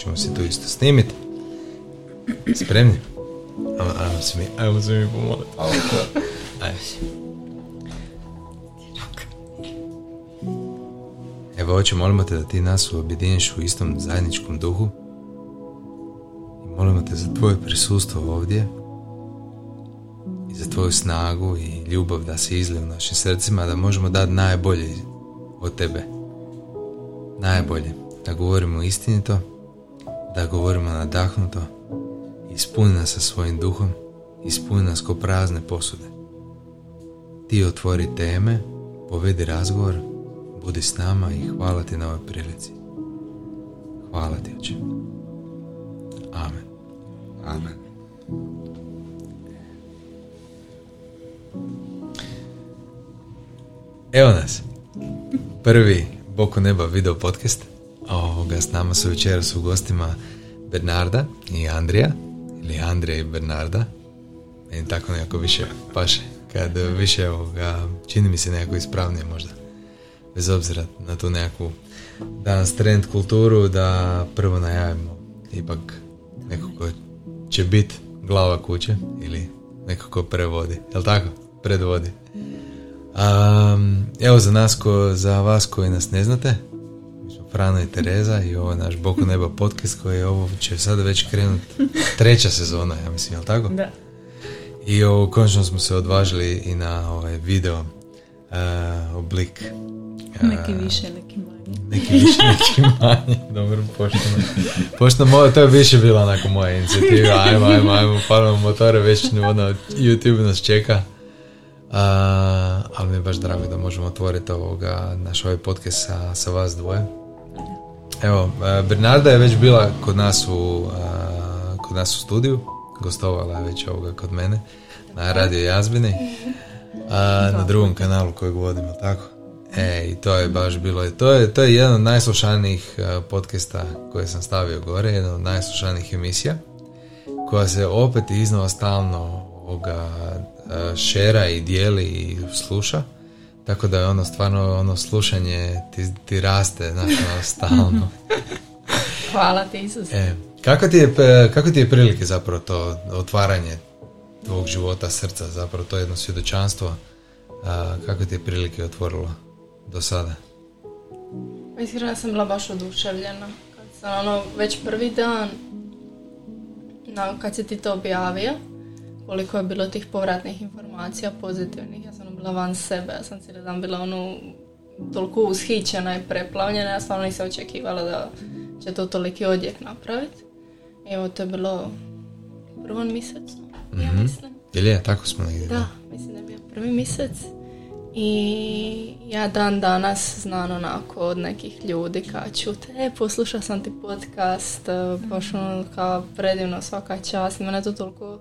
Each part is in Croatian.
ćemo se to isto snimiti. Spremni? Ajmo, ajmo se mi, ajmo se mi pomoliti. Ajde. Evo, oče, molimo te da ti nas objediniš u istom zajedničkom duhu i molimo te za tvoje prisustvo ovdje i za tvoju snagu i ljubav da se izlije u našim srcima, da možemo dati najbolje od tebe. Najbolje. Da govorimo istinito, da govorimo nadahnuto, ispuni nas sa svojim duhom, ispuni nas ko prazne posude. Ti otvori teme, povedi razgovor, budi s nama i hvala ti na ovoj prilici. Hvala ti, oče. Amen. Amen. Evo nas. Prvi Boko neba video podcast. Ovoga, s nama su večeras u gostima Bernarda i Andrija. Ili Andrija i Bernarda. Meni tako nekako više paše. Kad više ovoga, čini mi se nekako ispravnije možda. Bez obzira na tu nekakvu danas trend kulturu da prvo najavimo ipak neko ko će biti glava kuće ili neko ko prevodi. Jel tako? Predvodi. Um, evo za nas, ko, za vas koji nas ne znate, Frano i Tereza i ovo je naš Boko neba podcast koji je ovo će sada već krenuti treća sezona, ja mislim, jel tako? Da. I ovo, konačno smo se odvažili i na ovaj video uh, oblik. uh, Neki više, neki manje. neki više, neki manje. Dobro, pošteno. Pošteno, mo- to je više bila onako moja inicijativa. Ajmo, ajmo, ajmo, palimo motore, već ono, YouTube nas čeka. A, ali mi je baš drago da možemo otvoriti ovoga, naš ovaj podcast sa, sa vas dvoje. Evo, a, Bernarda je već bila kod nas u, a, kod nas u studiju, gostovala je već ovoga kod mene na Radio Jazbini, a, na drugom kanalu kojeg vodim, tako? E, i to je baš bilo, to je, to je jedan od najslušanijih a, podcasta koje sam stavio gore, jedan od najslušanijih emisija, koja se opet iznova stalno ovoga, šera i dijeli i sluša. Tako da je ono stvarno ono slušanje ti, ti raste znaš, ono, stalno. Hvala ti Isus. E, kako, ti je, pe- kako ti je prilike zapravo to otvaranje tvog života, srca, zapravo to jedno svjedočanstvo, a, kako ti je prilike otvorilo do sada? Iskreno sam bila baš oduševljena. Kad sam ono, već prvi dan, na, kad si ti to objavio, koliko je bilo tih povratnih informacija pozitivnih, ja sam bila van sebe, ja sam cijeli dan bila ono toliko ushićena i preplavljena, ja stvarno nisam očekivala da će to toliki odjek napraviti. Evo, to je bilo prvo mjesec, ja mislim. Ili je, tako smo negdje. Da, mislim da je bio prvi mjesec. I ja dan danas znam onako od nekih ljudi kao čute, e, poslušao sam ti podcast, e, baš ono kao predivno svaka čast, mene to toliko,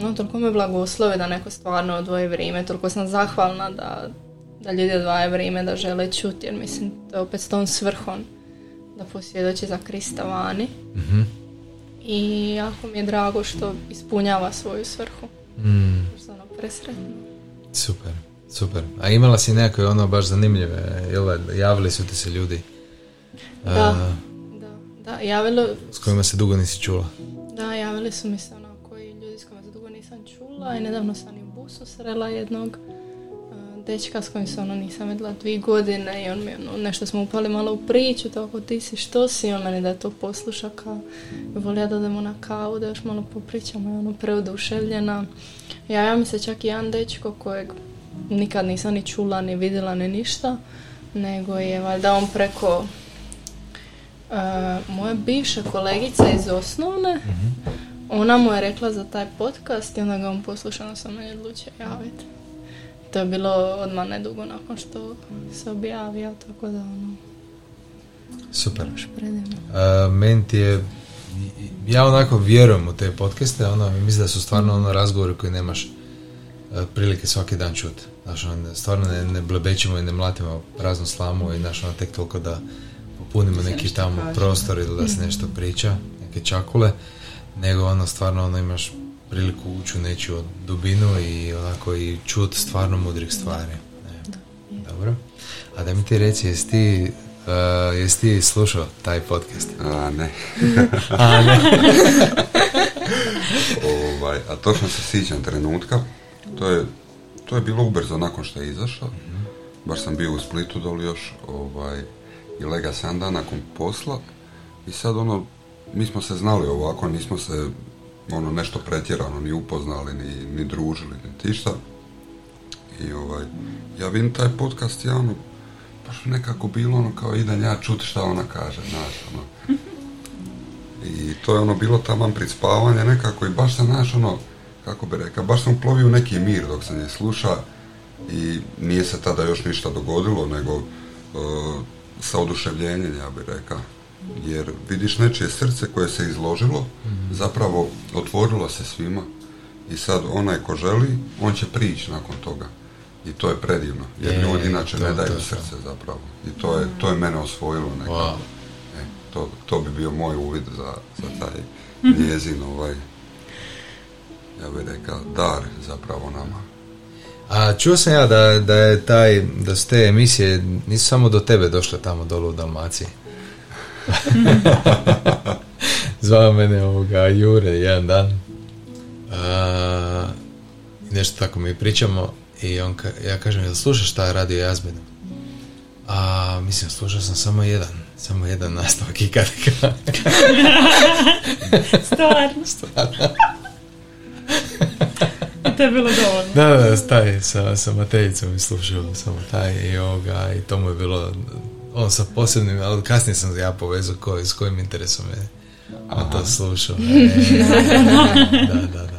no, toliko me blagoslovi da neko stvarno odvoji vrijeme, toliko sam zahvalna da, da ljudi odvaje vrijeme da žele čuti, jer mislim to je opet s tom svrhom da posvjedoči za Krista vani. Mhm. I jako mi je drago što ispunjava svoju svrhu. Mm, sam ono presretna. super, super. A imala si nekakve ono baš zanimljive, jel javili su ti se ljudi a, Da, da, da, javilo, s kojima se dugo nisi čula. da, javili su mi se onako čula i nedavno sam i u busu srela jednog a, dečka s kojim se ono nisam vidjela dvije godine i on mi ono, nešto smo upali malo u priču, tako ti si, što si, on meni da to posluša kao i volio da odemo na kavu, da još malo popričamo i ono preuduševljena. Javio mi se čak i jedan dečko kojeg nikad nisam ni čula, ni vidjela, ni ništa, nego je valjda on preko Uh, moja bivša kolegica iz osnovne, ona mu je rekla za taj podcast i onda ga on poslušao, sam meni odlučio javiti. To je bilo odmah nedugo nakon što se objavio, tako da ono, Super. A, meni ti je ja onako vjerujem u te podcaste, ono, mislim da su stvarno ono razgovori koji nemaš e, prilike svaki dan čuti. Znaš, ono, stvarno ne, ne blebećemo i ne mlatimo praznu slamu i znaš, ono, tek toliko da popunimo neki tamo kaže. prostor ili da se nešto priča, neke čakule, nego ono, stvarno ono, imaš priliku ući u nečiju dubinu i onako i čut stvarno mudrih stvari. Ne. Dobro. A da mi ti reci, jesi ti Uh, jesi ti slušao taj podcast? A, ne. A, ne. ovaj, a točno se sjećam trenutka. To je, to je bilo ubrzo nakon što je izašao. Baš sam bio u Splitu doli još ovaj, i lega sam dan nakon posla. I sad ono, mi smo se znali ovako, nismo se ono nešto pretjerano ni upoznali, ni, ni družili, ni tišta. I ovaj, ja vidim taj podcast, ja ono, baš nekako bilo ono kao idem ja čuti šta ona kaže, znaš, ono. I to je ono bilo taman pred spavanje nekako i baš sam, znaš, ono, kako bi rekao, baš sam uplovio u neki mir dok sam je sluša i nije se tada još ništa dogodilo, nego uh, sa oduševljenjem, ja bih rekao. Jer vidiš nečije srce koje se izložilo, zapravo otvorilo se svima i sad onaj ko želi, on će prići nakon toga. I to je predivno, jer Je, ljudi inače to, ne daju to, to. srce zapravo. I to je, to je mene osvojilo nekako. Wow. E, to, to bi bio moj uvid za, za taj njezin ovaj, ja bih rekao, dar zapravo nama. A čuo sam ja da, da je taj, da su te emisije nisu samo do tebe došle tamo dolu u Dalmaciji. Zvao mene ovoga Jure jedan dan. A, nešto tako mi pričamo i on ka, ja kažem, jel slušaš šta je radio Jazbin? A mislim, slušao sam samo jedan, samo jedan nastavak i kad Stvarno. I to je bilo dovoljno. Da, da, taj, sa, sa Matejicom i slušao samo taj i ovoga, i to mu je bilo, on sa posebnim, ali kasnije sam ja povezao ko, s kojim interesom je on to slušao. E, da, da, da.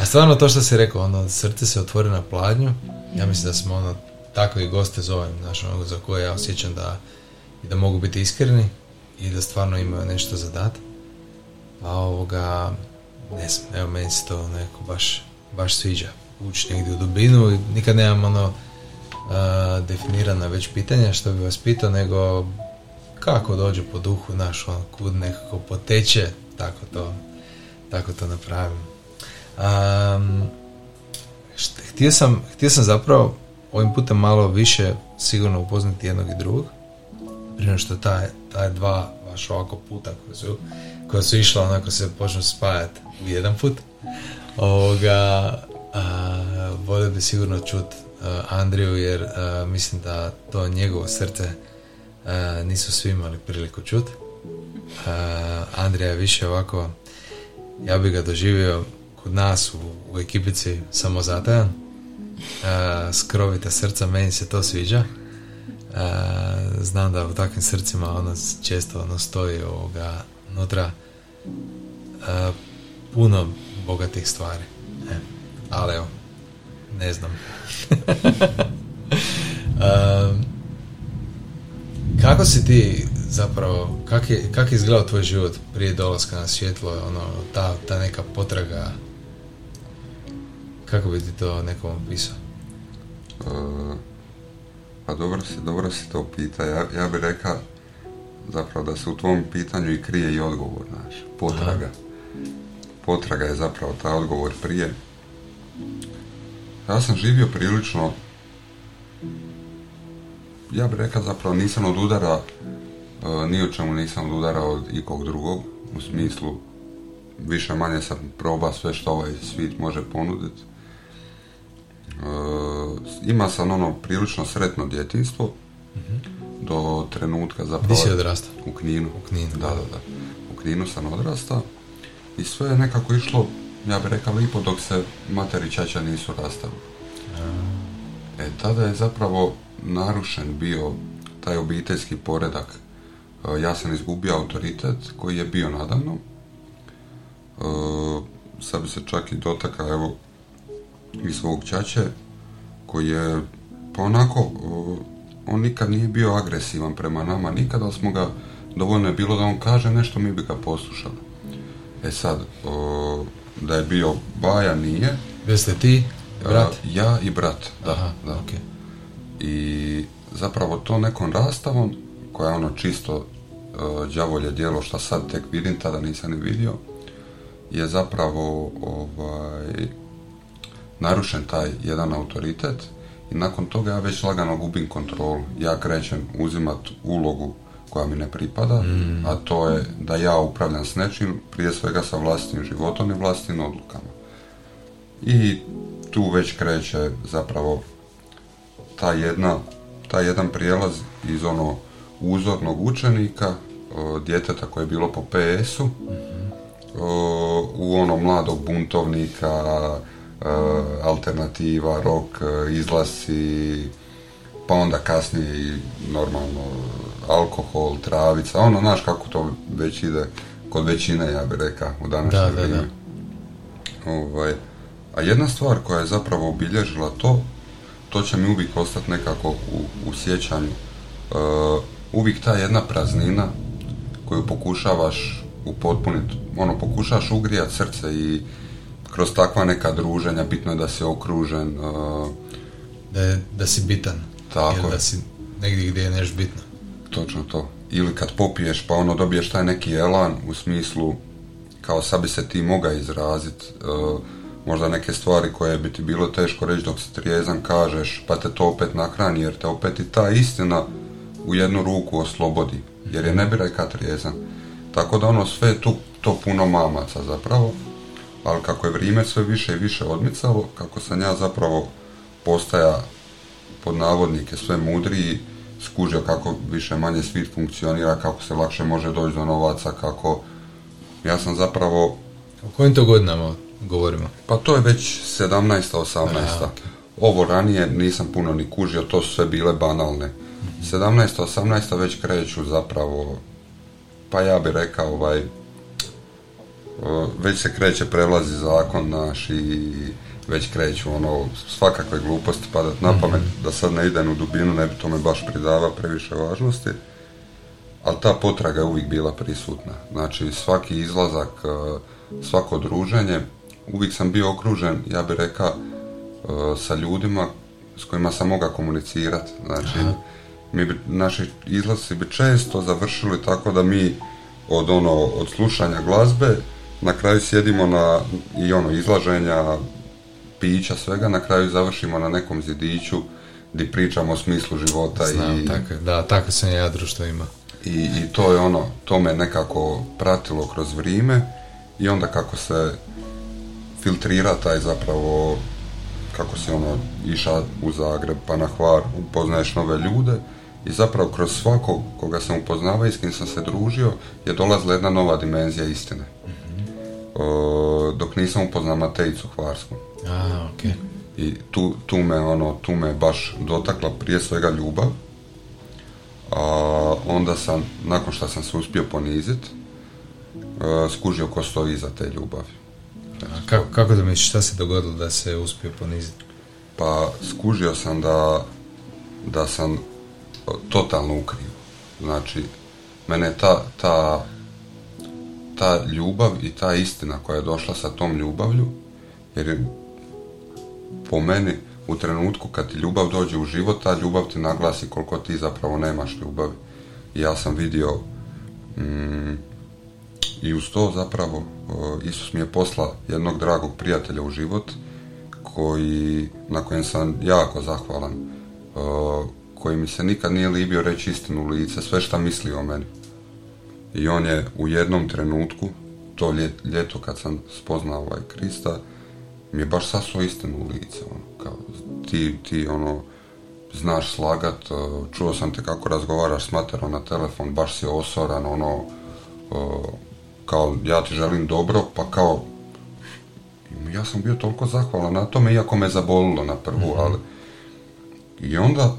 A stvarno to što si rekao, ono, srce se otvori na pladnju, ja mislim da smo ono, tako i goste zovem, znaš, ono, za koje ja osjećam da, da mogu biti iskreni i da stvarno imaju nešto za dat. Pa ovoga, ne znam, evo meni se to neko baš, baš sviđa. Ući negdje u dubinu i nikad nemam ono a, definirana već pitanja što bi vas pitao, nego kako dođe po duhu naš, ono, kud nekako poteče, tako to, tako to napravim. Um, št- htio, sam, htio sam zapravo ovim putem malo više sigurno upoznati jednog i drugog, prije što taj, taj dva baš ovako puta koja su, koja su išla onako se počnu spajati u jedan put. Ovoga, a, bi sigurno čut a, Andriju jer a, mislim da to njegovo srce a, nisu svi imali priliku čut. A, Andrija je više ovako, ja bi ga doživio kod nas u, u ekipici samozatajan. A, skrovita srca, meni se to sviđa. Znam da u takvim srcima ono često ono stoji ovoga unutra a, puno bogatih stvari. E, ali evo, ne znam. A, kako si ti zapravo, kak je, kak je izgledao tvoj život prije dolaska na svjetlo, ono, ta, ta neka potraga, kako bi ti to nekom opisao? E, pa dobro si, dobro si to pita. Ja, ja bih rekao zapravo da se u tvom pitanju i krije i odgovor, znaš, potraga. Potraga je zapravo taj odgovor prije. Ja sam živio prilično, ja bih rekao zapravo nisam od udara, e, ni o čemu nisam od udara od ikog drugog, u smislu više manje sam probao sve što ovaj svijet može ponuditi. E, ima sam ono prilično sretno djetinstvo do trenutka zapravo Gdje si odrastao? u Kninu. U Kninu, Da, da, da. U Kninu sam odrastao i sve je nekako išlo, ja bih rekao, lipo dok se mater i čača nisu rastali. E, tada je zapravo narušen bio taj obiteljski poredak. E, ja sam izgubio autoritet koji je bio nadamno. E, sad bi se čak i dotakao, evo, i svog čače, koji je, pa onako, e, on nikad nije bio agresivan prema nama, nikad, ali smo ga, dovoljno je bilo da on kaže nešto, mi bi ga poslušali. E sad, da je bio Baja, nije. Jeste ti, brat? E, ja i brat, da. Aha, da. ok. I zapravo to nekom rastavom, koja je ono čisto uh, đavolje djelo, što sad tek vidim, tada nisam ni vidio, je zapravo ovaj, narušen taj jedan autoritet i nakon toga ja već lagano gubim kontrolu. Ja krećem uzimat ulogu koja mi ne pripada, a to je da ja upravljam s nečim, prije svega sa vlastitim životom i vlastitim odlukama. I tu već kreće zapravo ta jedna, taj jedan prijelaz iz ono uzornog učenika, djeteta koje je bilo po PS-u, o, u ono mladog buntovnika, e, alternativa, rok, e, izlasi, pa onda kasnije i normalno alkohol, travica, ono, znaš kako to već ide kod većine, ja bih rekao, u današnje Da, da, vrijeme. Ovaj, a jedna stvar koja je zapravo obilježila to, to će mi uvijek ostati nekako u, u sjećanju. E, uvijek ta jedna praznina koju pokušavaš upotpuniti, ono, pokušavaš ugrijati srce i kroz takva neka druženja, bitno je da si okružen, e, Da, je- da si bitan. Tako je. da si negdje gdje je nešto bitno. Točno to. Ili kad popiješ pa ono dobiješ taj neki elan u smislu kao sad bi se ti moga izrazit e, možda neke stvari koje bi ti bilo teško reći dok si trijezan kažeš pa te to opet nahrani jer te opet i ta istina u jednu ruku oslobodi jer je ne bi rekao trijezan. Tako da ono sve tu to puno mamaca zapravo ali kako je vrijeme sve više i više odmicalo kako sam ja zapravo postaja pod navodnike sve mudriji, skužio kako više manje svijet funkcionira, kako se lakše može doći do novaca, kako... Ja sam zapravo, O kojim to godinama govorimo? pa to je već 17. 18. Aha, ok. Ovo ranije nisam puno ni kužio, to su sve bile banalne. 17. 18. već kreću zapravo, pa ja bi rekao ovaj, već se kreće prelazi zakon naš i već kreću ono svakakve gluposti padat na pamet da sad ne idem u dubinu ne bi tome baš pridava previše važnosti ali ta potraga je uvijek bila prisutna. Znači svaki izlazak e, svako druženje uvijek sam bio okružen ja bih rekao e, sa ljudima s kojima sam mogao komunicirati znači mi bi, naši izlazi bi često završili tako da mi od ono od slušanja glazbe na kraju sjedimo na i ono izlaženja pića svega na kraju završimo na nekom zidiću gdje pričamo o smislu života Znam, i, tako, da, tako sam ja društvo imao. i, i to je ono to me nekako pratilo kroz vrijeme i onda kako se filtrira taj zapravo kako si ono iša u Zagreb pa na Hvar upoznaješ nove ljude i zapravo kroz svakog koga sam upoznavao i s kim sam se družio je dolazila jedna nova dimenzija istine. O, dok nisam upoznao Matejicu Hvarsku. A, ok. I tu, tu me ono, tu me baš dotakla prije svega ljubav. A onda sam, nakon što sam se uspio ponizit, e, skužio ko stoji iza te ljubavi. A kako, kako da misliš, šta se dogodilo da se uspio poniziti? Pa skužio sam da, da sam o, totalno ukriv. Znači, mene ta, ta, ta ljubav i ta istina koja je došla sa tom ljubavlju, jer je po meni u trenutku kad ti ljubav dođe u život, ta ljubav ti naglasi koliko ti zapravo nemaš ljubavi. I ja sam vidio mm, i uz to zapravo o, Isus mi je posla jednog dragog prijatelja u život koji, na kojem sam jako zahvalan, o, koji mi se nikad nije libio reći istinu u lice, sve šta misli o meni. I on je u jednom trenutku, to lje- ljeto kad sam spoznao ovaj Krista, mi je baš sasuo istinu u lice. Ono, kao, ti, ti ono, znaš slagat, o, čuo sam te kako razgovaraš s materom na telefon, baš si osoran, ono, o, kao ja ti želim dobro, pa kao ja sam bio toliko zahvalan na tome, iako me zabolilo na prvu, ali i onda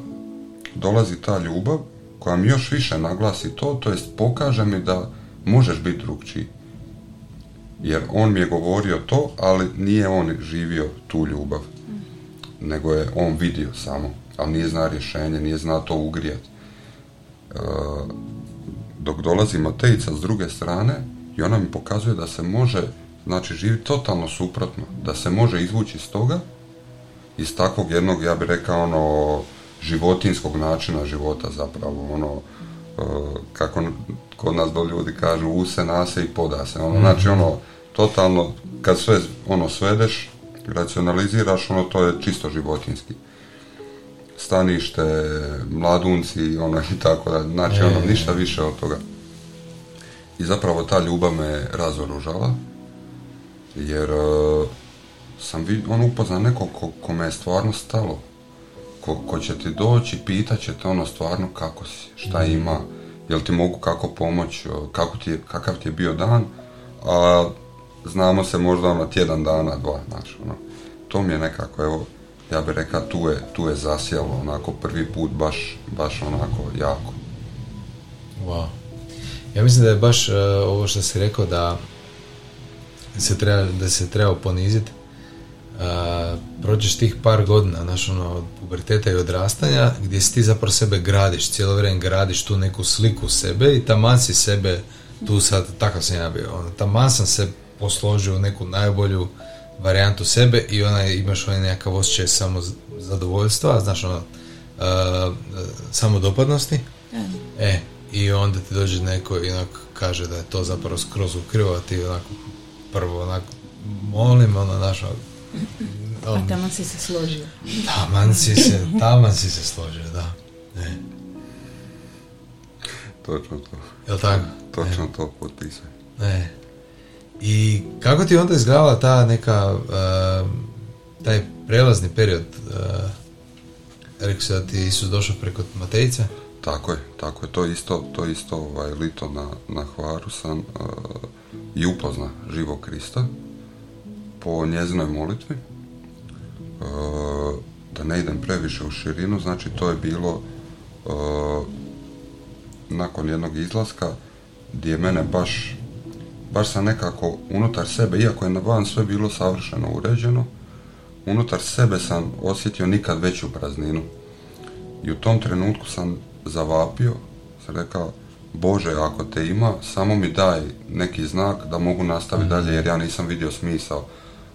dolazi ta ljubav koja mi još više naglasi to, to jest pokaže mi da možeš biti drugčiji. Jer on mi je govorio to, ali nije on živio tu ljubav. Nego je on vidio samo, ali nije zna rješenje, nije zna to ugrijat. E, dok dolazi Matejica s druge strane i ona mi pokazuje da se može, znači živjeti totalno suprotno, da se može izvući iz toga, iz takvog jednog, ja bih rekao, ono, životinskog načina života zapravo, ono, e, kako kod nas do ljudi kažu, use, nase i poda se, ono, znači, ono, totalno, kad sve, ono, svedeš, racionaliziraš, ono, to je čisto životinski. stanište, mladunci, ono i tako da, znači E. ono, ništa više od toga. I zapravo ta ljubav me razoružala, jer e, sam vid, ono upoznao nekog ko, kome je stvarno stalo, ko, ko će ti doći, pitat će te ono stvarno kako si, šta ima, jel ti mogu kako pomoć, kako ti kakav ti je bio dan, a znamo se možda ono tjedan dana, dva, znači ono, to mi je nekako, evo, ja bih rekao, tu je, tu je zasjelo, onako, prvi put baš, baš onako, jako. Wow. Ja mislim da je baš uh, ovo što si rekao da se treba, da se treba poniziti. Uh, prođeš tih par godina, znaš, ono, od puberteta i odrastanja, gdje si ti zapravo sebe gradiš, cijelo vrijeme gradiš tu neku sliku sebe i taman si sebe, tu sad, takav sam ja bio, ono, taman sam se posložio u neku najbolju varijantu sebe i onaj, imaš onaj nekakav osjećaj samo zadovoljstva, znaš, ono, uh, samodopadnosti. E, i onda ti dođe neko i onako kaže da je to zapravo skroz ukrivo, a ti onako prvo onako molim, ono, ono, A tamo si se složio. taman si se, taman si se složio, da. E, Točno to, jel tako? točno to potpisujem. E. I kako ti onda izgledala ta neka, uh, taj prelazni period, uh, rekao si da ti je Isus došao preko Matejice? Tako je, tako je, to isto, to isto ovaj, lito na, na Hvaru sam uh, i upozna živog Krista po njezinoj molitvi. Uh, da ne idem previše u širinu, znači to je bilo uh, nakon jednog izlaska gdje je mene baš baš sam nekako unutar sebe, iako je na van sve bilo savršeno uređeno, unutar sebe sam osjetio nikad veću prazninu. I u tom trenutku sam zavapio, sam rekao, Bože, ako te ima, samo mi daj neki znak da mogu nastaviti dalje, jer ja nisam vidio smisao.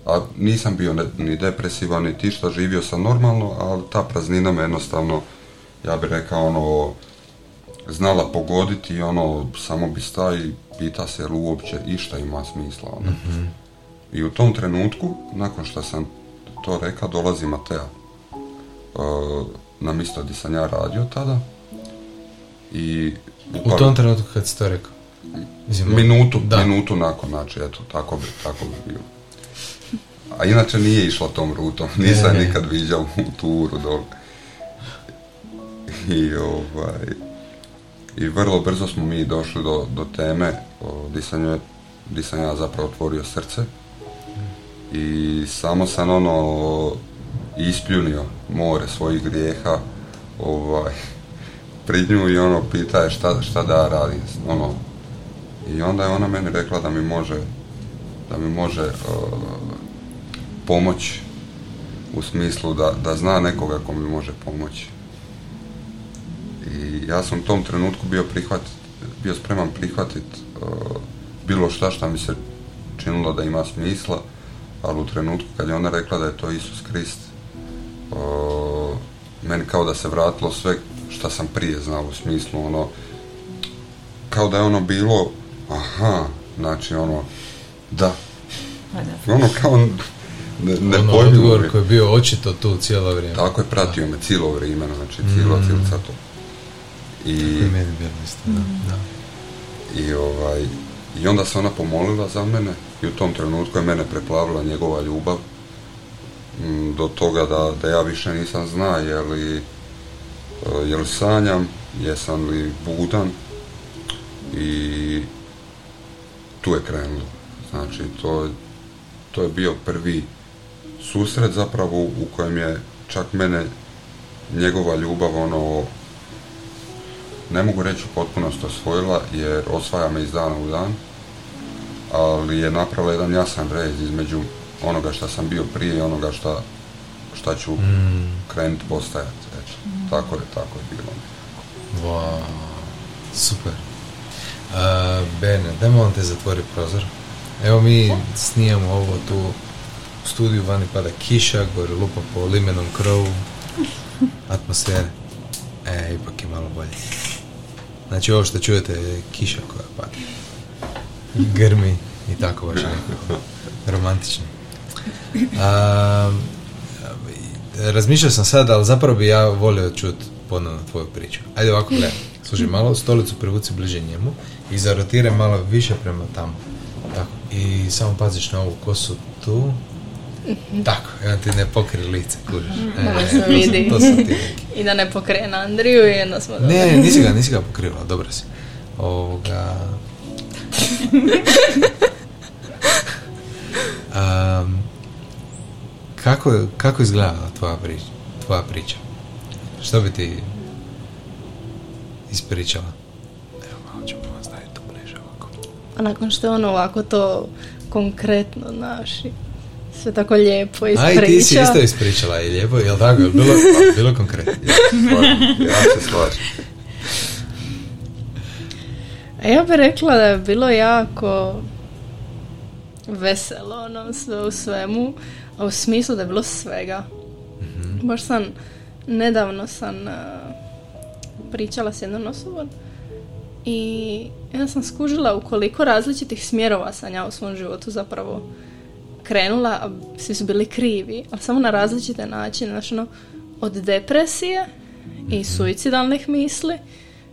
A nisam bio ne- ni depresivan, ni što živio sam normalno, ali ta praznina me jednostavno, ja bih rekao, ono, znala pogoditi i ono, samo bi sta i pita se jel uopće išta ima smisla. Ono. I u tom trenutku, nakon što sam to rekao, dolazi Matea uh, na mjesto gdje sam ja radio tada i U tom trenutku kad si to rekao? Mislim, minutu, da. minutu nakon, znači eto, tako bi, tako bi bilo. A inače nije išla tom rutom, nisam Ne. nikad viđao u turu dole. I ovaj, i vrlo brzo smo mi došli do, do teme di sam, di sam ja zapravo otvorio srce i samo sam ono ispljunio more svojih grijeha ovaj, pred nju i ono pita je šta, šta da ja radim ono i onda je ona meni rekla da mi može da mi može uh, pomoć u smislu da, da zna nekoga ko mi može pomoći i ja sam u tom trenutku bio prihvatit, bio spreman prihvatiti bilo šta šta mi se činilo da ima smisla, ali u trenutku kad je ona rekla da je to Isus Krist, uh, meni kao da se vratilo sve šta sam prije znao u smislu ono, kao da je ono bilo, aha, znači ono, da, Pa da. ono kao ne, ono odgovor je. koji je bio očito tu cijelo vrijeme. Tako je, pratio me cijelo vrijeme, znači cijelo, Mm. cijelo to. I, I meni bilo isto, da. da. I, ovaj, I onda se ona pomolila za mene i u tom trenutku je mene preplavila njegova ljubav mm, do toga da, da ja više nisam zna je li, e, je li sanjam, jesam li budan i tu je krenulo. Znači to, to je bio prvi susret zapravo u kojem je čak mene njegova ljubav ono ne mogu reći u potpunosti osvojila jer osvaja me iz dana u dan ali je napravila jedan jasan rez između onoga što sam bio prije i onoga šta, šta ću Mm, krenuti postajati. Eto. Tako je, tako je bilo. wow, super. Uh, Bene, daj molim te zatvori prozor. Evo mi snijamo ovo tu u studiju, vani pada kiša, gore lupa po limenom krovu, atmosfere. E, ipak je malo bolje. Znači ovo što čujete je kiša koja pada. Grmi i tako baš nekako romantično. A, razmišljao sam sad, ali zapravo bi ja volio čuti ponovno tvoju priču. Ajde ovako, gledaj. Slušaj, malo stolicu privuci bliže njemu i zarotiraj malo više prema tamo. Tako. I samo paziš na ovu kosu tu. Tako, ja ti ne pokri lice, kužiš. E, Da e, se to sam- vidi. To sam ti. I da ne pokrene Andriju i onda smo Ne, ne, nisi ga, nisi ga pokrivala, dobro si. Ovoga... Um, kako, kako izgledala tvoja priča, tvoja priča? Što bi ti ispričala? Evo, malo ćemo vas tu bliže ovako. A nakon što je on ovako to konkretno naši sve tako lijepo A ispriča. i ti si isto ispričala i lijepo, jel tako? Jel bilo, bilo konkretno? Ja se slažem. Ja bih rekla da je bilo jako veselo ono sve u svemu, a u smislu da je bilo svega. Baš sam, nedavno sam uh, pričala s jednom osobom i ja sam skužila u koliko različitih smjerova sam ja u svom životu zapravo krenula, svi su bili krivi, ali samo na različite načine. Znači, ono, od depresije i suicidalnih misli,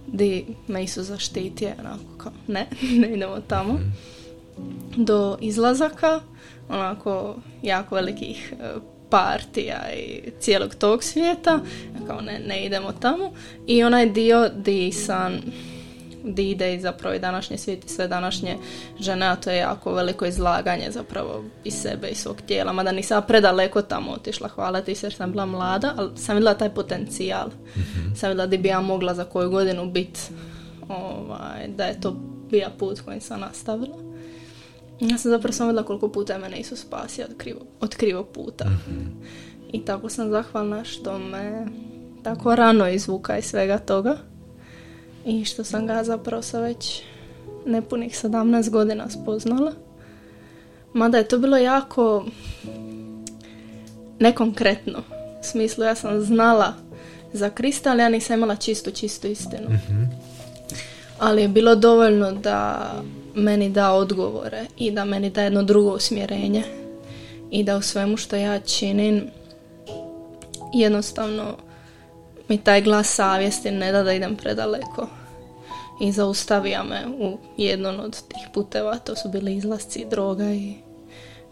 di me Isus zaštitio, onako kao, ne, ne idemo tamo, do izlazaka, onako, jako velikih e, partija i cijelog tog svijeta, kao ne, ne idemo tamo, i onaj dio di sam di ide i zapravo i današnji svijet i sve današnje žene, a to je jako veliko izlaganje zapravo i sebe i svog tijela, mada nisam predaleko tamo otišla, hvala ti se jer sam bila mlada, ali sam vidjela taj potencijal. Sam vidjela di bi ja mogla za koju godinu biti, ovaj, da je to bio put kojim sam nastavila. Ja sam zapravo sam vidjela koliko puta je mene Isus spasio od, krivo, od krivog puta. I tako sam zahvalna što me tako rano izvuka iz svega toga. I što sam ga zapravo sa već nepunih 17 godina spoznala. Mada je to bilo jako nekonkretno. U smislu ja sam znala za Krista, ali ja nisam imala čistu, čistu istinu. Ali je bilo dovoljno da meni da odgovore i da meni da jedno drugo usmjerenje. I da u svemu što ja činim jednostavno mi taj glas savjesti ne da da idem predaleko. I zaustavija me u jednom od tih puteva, to su bili izlasci droga i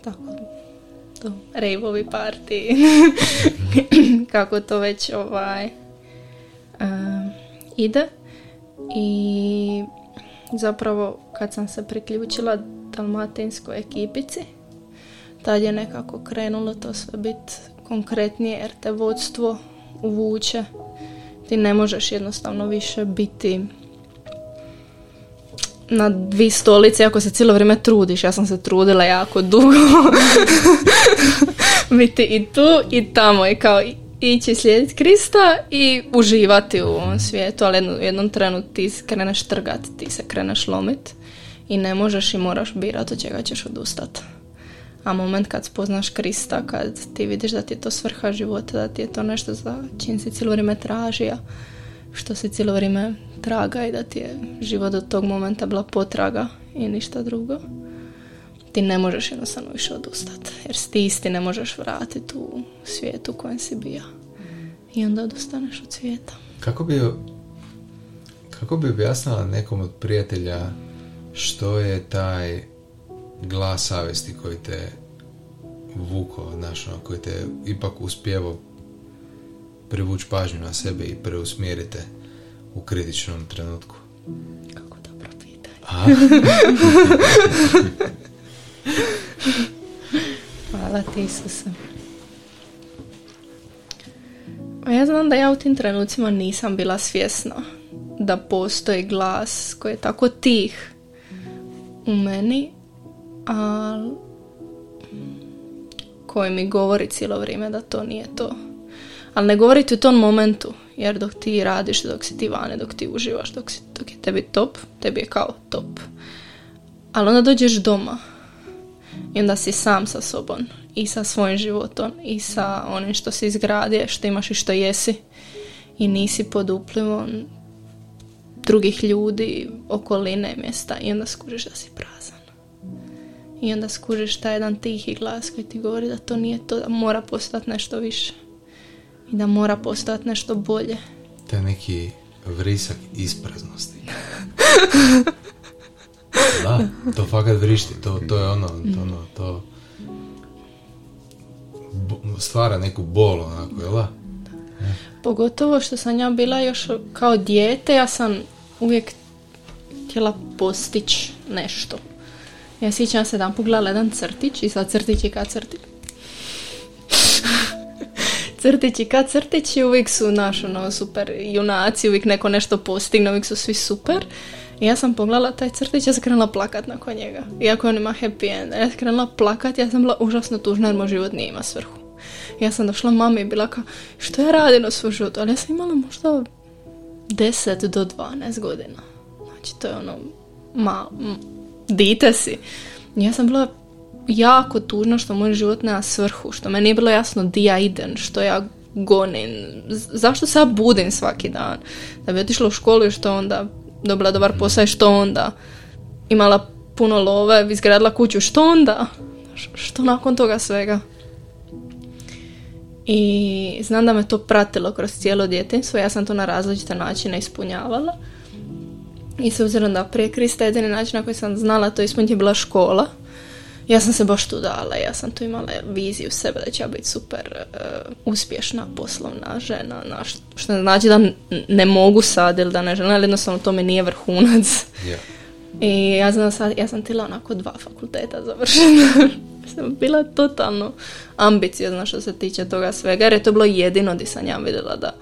tako to rejvovi parti kako to već ovaj em, ide. I zapravo kad sam se priključila dalmatinskoj ekipici tad je nekako krenulo to sve biti konkretnije jer te vodstvo uvuče ti ne možeš jednostavno više biti na dvi stolice ako se cijelo vrijeme trudiš. Ja sam se trudila jako dugo biti i tu i tamo i kao ići slijediti Krista i uživati u ovom svijetu, ali u jednom trenu ti kreneš trgat, ti se kreneš lomit i ne možeš i moraš birati od čega ćeš odustati. A moment kad spoznaš Krista, kad ti vidiš da ti je to svrha života, da ti je to nešto za čim si cijelo vrijeme tražija, što si cijelo vrijeme traga i da ti je život do tog momenta bila potraga i ništa drugo, ti ne možeš jednostavno više odustati. Jer ti isti ne možeš vratiti u svijetu u kojem si bio. I onda odustaneš od svijeta. Kako bi, kako bi objasnila nekom od prijatelja što je taj glas savjesti koji te vuko, znaš, ono, koji te ipak uspjevo privući pažnju na sebe i preusmjerite u kritičnom trenutku? Kako dobro pitanje. A? Hvala ti Isuse. A ja znam da ja u tim trenucima nisam bila svjesna da postoji glas koji je tako tih u meni, ali koji mi govori cijelo vrijeme da to nije to. Ali ne govori ti u tom momentu, jer dok ti radiš, dok si ti vane, dok ti uživaš, dok, si, dok je tebi top, tebi je kao top. Ali onda dođeš doma i onda si sam sa sobom i sa svojim životom i sa onim što si izgradio, što imaš i što jesi i nisi pod uplivom drugih ljudi, okoline, mjesta i onda skužiš da si prazan. I onda skužiš taj jedan tihi glas koji ti govori da to nije to, da mora postati nešto više. i da mora postojati nešto bolje. To je neki vrisak ispraznosti. da, to fakat vrišti, to, to je ono, to, ono, to stvara neku bol, onako, jel da? Pogotovo što sam ja bila još kao dijete, ja sam uvijek htjela postići nešto. Ja sjećam se dan pogledala jedan crtić i sad crtić i kad crtić. crtić i kad crtić i uvijek su naš ono, super junaci, uvijek neko nešto postigne, uvijek su svi super. I ja sam pogledala taj crtić, ja sam krenula plakat nakon njega. Iako on ima happy end. Ja sam krenula plakat, ja sam bila užasno tužna jer moj život nije ima svrhu. Ja sam došla mami i bila kao, što ja radim na svoj život? Ali ja sam imala možda 10 do 12 godina. Znači, to je ono, ma, dite si. Ja sam bila jako tužna što moj život nema svrhu, što meni nije bilo jasno di ja idem, što ja gonim, zašto se ja budim svaki dan, da bi otišla u školu i što onda, dobila dobar posao i što onda, imala puno love, izgradila kuću, što onda, što nakon toga svega. I znam da me to pratilo kroz cijelo djetinjstvo, ja sam to na različite načine ispunjavala. I s obzirom da prije Krista jedini način na koji sam znala to ispuniti je bila škola, ja sam se baš tu dala, ja sam tu imala viziju sebe da će ja biti super e, uspješna poslovna žena, na što ne znači da ne mogu sad ili da ne želim, ali jednostavno to mi nije vrhunac. Ja. I ja znam sad, ja sam tila onako dva fakulteta završena. sam bila totalno ambiciozna što se tiče toga svega, jer je to bilo jedino di sam ja vidjela da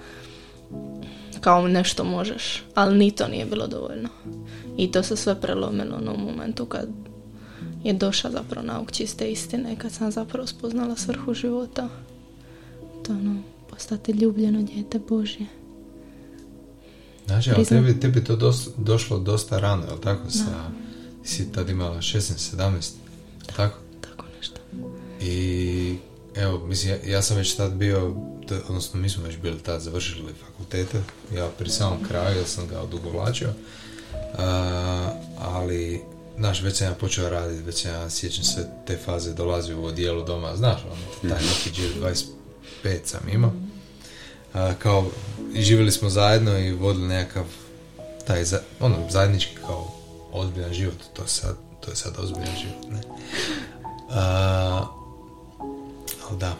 kao nešto možeš, ali ni to nije bilo dovoljno. I to se sve prelomilo u momentu kad je došao zapravo nauk čiste istine kad sam zapravo spoznala svrhu života. To ono, postati ljubljeno dijete Božje. Znači, ali tebi, tebi to dos- došlo dosta rano, jel tako? Sa, si tad imala 16-17, tako? Tako nešto. I evo, mislim, ja, ja sam već tad bio, t- odnosno mi smo već bili tad završili fakultete, ja pri samom kraju, sam ga odugovlačio, A, ali, znaš, već sam ja počeo raditi, već sam ja, sjećam se te faze, dolazi u odijelu doma, znaš, ono, taj neki džir 25 sam imao, A, kao, živjeli smo zajedno i vodili nekakav, taj, za, ono, zajednički kao ozbiljan život, to sad, to je sad ozbiljan život, ne. A, ali da,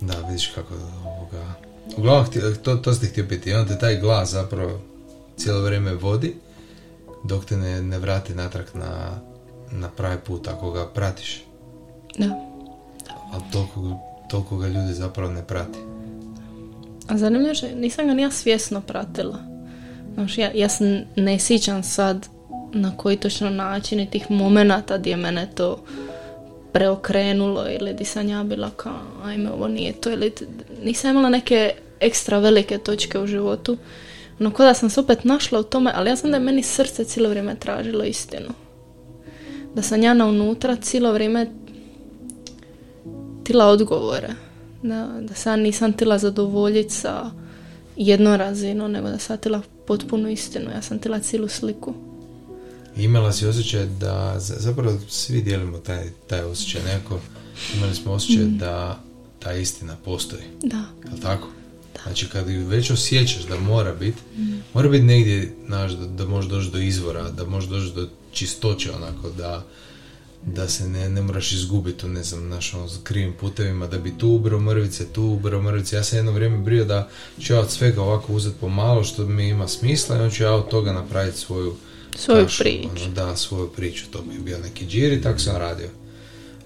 da, vidiš kako ovoga... Uglavnom, to, to ste htio biti. I onda te taj glas zapravo cijelo vrijeme vodi, dok te ne, ne vrati natrag na, na pravi put, ako ga pratiš. Da. Ali toliko, toliko ga ljudi zapravo ne prati. A zanimljivo je, što nisam ga ni ja svjesno pratila. Znaš, ja, ja se ne sjećam sad na koji točno način i tih momenata gdje je mene to preokrenulo ili di sam ja bila kao, ajme, ovo nije to, ili nisam imala neke ekstra velike točke u životu. No, ko sam se opet našla u tome, ali ja znam da je meni srce cijelo vrijeme tražilo istinu. Da sam ja na unutra cijelo vrijeme tila odgovore. Da, da sam nisam tila zadovoljiti sa jednom razinom, nego da sam tila potpunu istinu. Ja sam tila cijelu sliku. Imala si osjećaj da, za- zapravo svi dijelimo taj, taj osjećaj, nekako imali smo osjećaj da ta istina postoji. Da, Jel tako? Znači kad ju već osjećaš da mora biti, mora biti negdje, znaš, da, da možeš doći do izvora, da možeš doći do čistoće onako, da, da se ne, ne moraš izgubiti u, ne znam, naš, ono, krivim putevima, da bi tu ubrao mrvice, tu ubrao mrvice. Ja sam jedno vrijeme brio da ću ja od svega ovako uzeti pomalo što mi ima smisla i onda ću ja od toga napraviti svoju svoju kašu, priču. ono, da, svoju priču, to bi bio neki džir i tako sam radio.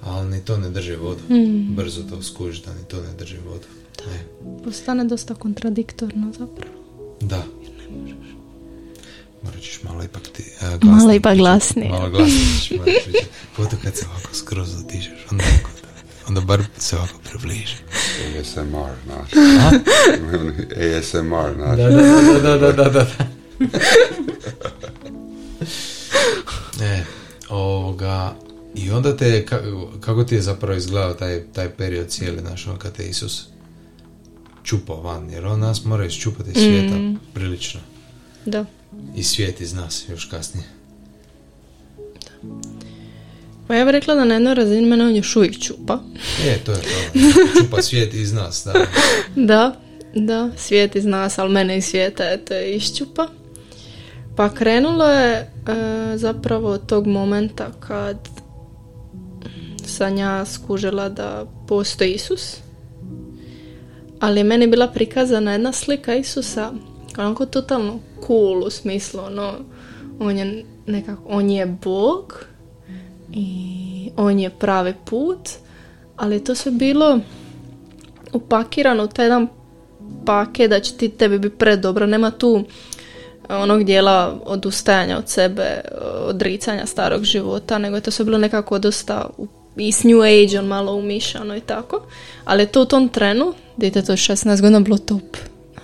Ali ni to ne drži vodu. Mm. Brzo to skužiš da ni to ne drži vodu. Ne. Postane dosta kontradiktorno zapravo. Da. Morat ćeš malo ipak ti uh, Malo ipak glasnije. Malo glasnije kad se ovako skroz otižeš. Onda, ovako, onda bar se ovako približi. ASMR, znaš. ASMR, znaš. Da, da, da, da, da, da, da. e, ovoga, i onda te, ka- kako ti je zapravo izgledao taj, taj period cijeli naš, ono kad te Isus čupao van, jer on nas mora iščupati iz svijeta Mm. prilično. Da. I svijet iz nas još kasnije. Pa ja bih rekla da na jednoj razini mene on još uvijek čupa. E, to je to. Čupa svijet iz nas, da. Da, Da, svijet iz nas, ali mene iz svijeta je to iščupa. Pa krenulo je e, zapravo od tog momenta kad sam ja skužila da postoji Isus. Ali je meni bila prikazana jedna slika Isusa onako totalno cool u smislu ono, on je nekako, on je Bog i on je pravi put, ali to sve bilo upakirano u taj jedan paket da će ti tebi biti predobro, nema tu onog dijela odustajanja od sebe, odricanja starog života, nego je to sve bilo nekako dosta i s New Age on malo umišano i tako. Ali to u tom trenu, dite to 16 godina bilo top.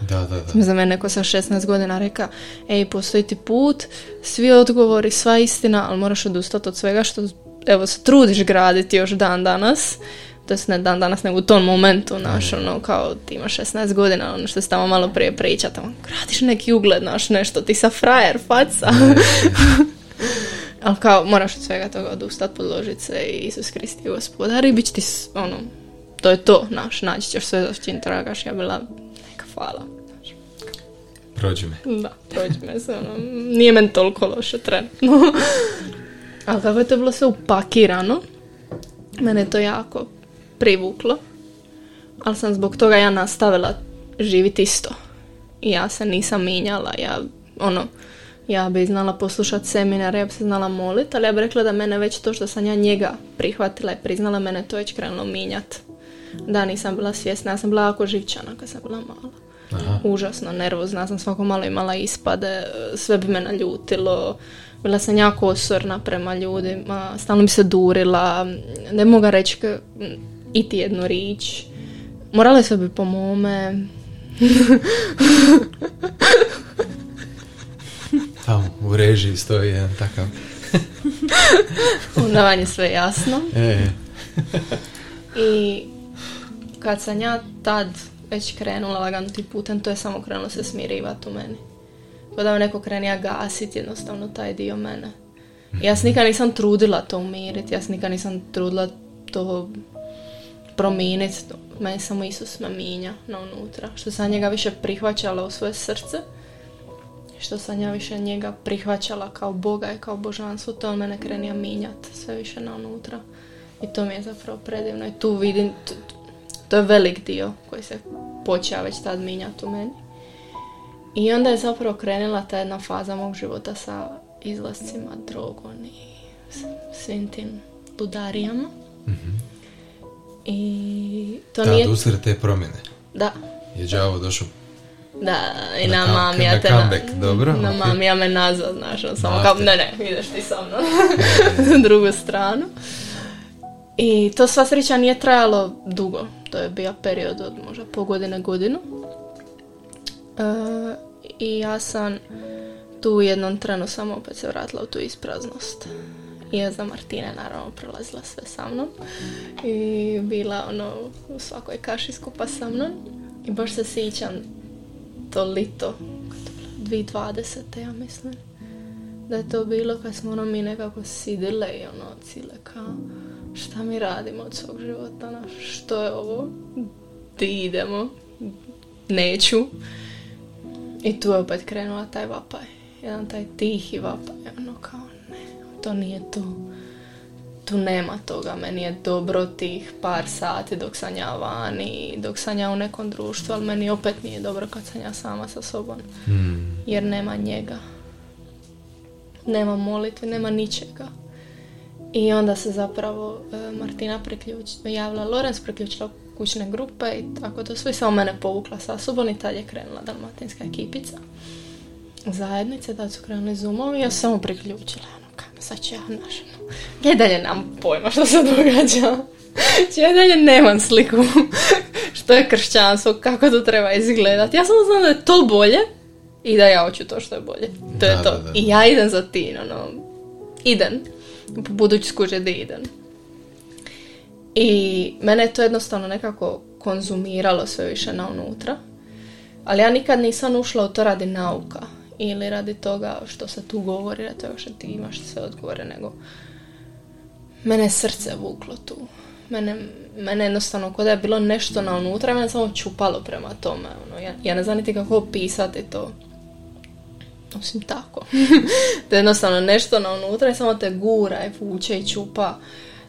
Da, da, da. Za mene neko sa 16 godina reka, ej, postoji ti put, svi odgovori, sva istina, ali moraš odustati od svega što, evo, se trudiš graditi još dan danas. To ne dan danas, nego u tom momentu, naš, ono, kao ti imaš 16 godina, ono što se tamo malo prije priča, tamo, gradiš neki ugled, naš, nešto, ti sa frajer, faca. ali kao, moraš od svega toga odustati, podložiti se i Isus Kristi gospodar i bit ti, ono, to je to, naš, naći ćeš sve za čim tragaš, ja bila, neka hvala. Prođi me. Da, prođi me se, ono, nije meni toliko loše trenutno. ali kako je to bilo sve upakirano, mene je to jako privuklo, ali sam zbog toga ja nastavila živjeti isto. I ja se nisam minjala, ja, ono, ja bi znala poslušati seminare, ja bi se znala moliti, ali ja bi rekla da mene već to što sam ja njega prihvatila i priznala, mene to već krenulo minjati. Da, nisam bila svjesna, ja sam bila jako živčana kad sam bila mala. Aha. Užasno nervozna, ja sam svako malo imala ispade, sve bi me naljutilo, bila sam jako osorna prema ljudima, stalno bi se durila, ne mogu reći iti jednu rič. Morale se bi po mome. Tamo u režiji stoji jedan takav. Onda vam je sve jasno. E. I kad sam ja tad već krenula lagano tim putem, to je samo krenulo se smirivati u meni. Kada me neko kreni ja gasit jednostavno taj dio mene. Ja se nikad nisam trudila to umiriti, ja se nikad nisam trudila to promijeniti. Meni samo Isus minja na unutra. Što sam njega više prihvaćala u svoje srce, što sam ja više njega prihvaćala kao Boga i kao božanstvo, to on mene krenija minjati sve više na unutra. I to mi je zapravo predivno. I tu vidim, to je velik dio koji se počeo već tad minjati u meni. I onda je zapravo krenula ta jedna faza mog života sa izlascima, drogom i svim tim ludarijama. mm I to da, nije... Te promjene. Da. Je đavo došao da, i na, na mam ja te na, dobro, na mam ja me nazad, znaš, on samo kao, ne, ne, ideš ti sa mnom na drugu stranu. I to sva sreća nije trajalo dugo, to je bio period od možda po godine godinu. E, I ja sam tu u jednom trenu samo opet se vratila u tu ispraznost. I ja za Martine naravno prolazila sve sa mnom. I bila ono u svakoj kaši skupa sa mnom. I baš se sjećam to lito, 2020. ja mislim. Da je to bilo kad smo ono mi nekako sidile i ono cile kao šta mi radimo od svog života, na što je ovo, di idemo, neću. I tu je opet krenula taj vapaj, jedan taj tihi vapaj, ono kao to nije to tu nema toga, meni je dobro tih par sati dok sam ja vani, dok sam ja u nekom društvu, ali meni opet nije dobro kad sam ja sama sa sobom, hmm. jer nema njega. Nema molitve, nema ničega. I onda se zapravo e, Martina priključila, javila Lorenz priključila kućne grupe i tako to sve samo mene povukla sa sobom i tad je krenula dalmatinska ekipica zajednice, tad su krenuli zoomovi ja sam samo priključila sad ću ja, znaš, ja dalje nemam pojma što se događa. ja dalje nemam sliku što je kršćanstvo, kako to treba izgledati. Ja samo znam da je to bolje i da ja hoću to što je bolje. To je to. I ja idem za ti, ono, idem. Budući skuže da idem. I mene je to jednostavno nekako konzumiralo sve više na unutra. Ali ja nikad nisam ušla u to radi nauka ili radi toga što se tu govori, radi toga što ti imaš sve odgovore, nego mene srce vuklo tu. mene, mene jednostavno kod je bilo nešto na unutra, mene samo čupalo prema tome. Ono, ja, ja ne znam niti kako opisati to. Osim tako. da je jednostavno nešto na unutra i samo te gura i vuče i čupa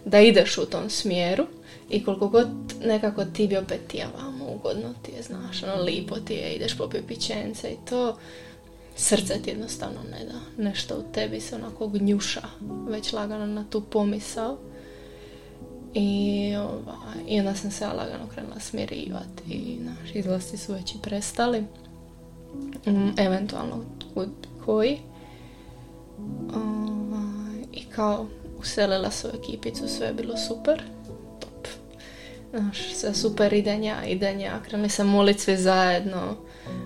da ideš u tom smjeru. I koliko god nekako ti bi opet ja vamo ugodno ti je, znaš, ono lipo ti je, ideš po pićence i to srce ti jednostavno ne da. Nešto u tebi se onako gnjuša već lagano na tu pomisao. I, ovaj, I onda sam se lagano krenula smirivati i naši izlasti su već i prestali. Mm, eventualno koji. Ovaj, I kao uselila su ekipicu, sve je bilo super. Top. Znaš, sve super idenja, idenja, krenuli sam molit svi zajedno.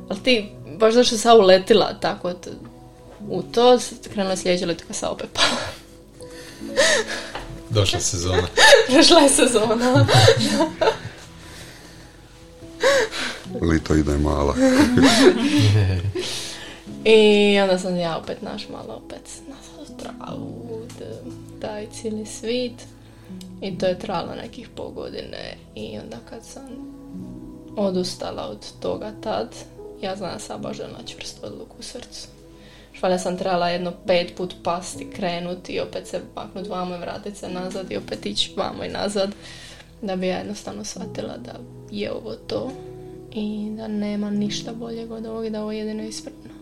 Ali ti, baš zašto sam uletila tako u to, krenula sljedeća letka sa opet pala. Došla sezona. Došla je sezona. Lito ide mala. I onda sam ja opet naš malo opet na travu, taj cijeli svit. I to je trajalo nekih pol godine. I onda kad sam odustala od toga tad, ja znam da sam baš na čvrstu odluku u srcu. Valjda sam trebala jedno pet put pasti, krenuti i opet se maknuti vamo i vratiti se nazad i opet ići vamo i nazad. Da bi ja jednostavno shvatila da je ovo to i da nema ništa boljeg od ovog i da ovo je jedino ispravno.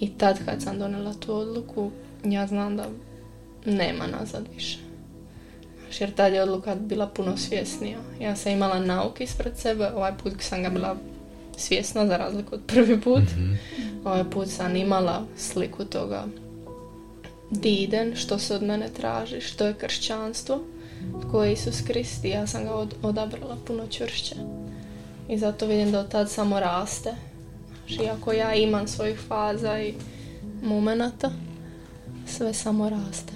I tad kad sam donijela tu odluku, ja znam da nema nazad više. Jer tad je odluka bila puno svjesnija. Ja sam imala nauk ispred sebe, ovaj put sam ga bila svjesna za razliku od prvi put. mm Ovaj put sam imala sliku toga di idem, što se od mene traži, što je kršćanstvo, tko je Isus Krist i ja sam ga odabrala puno čvršće. I zato vidim da od tad samo raste. Znači, iako ja imam svojih faza i momenata, sve samo raste.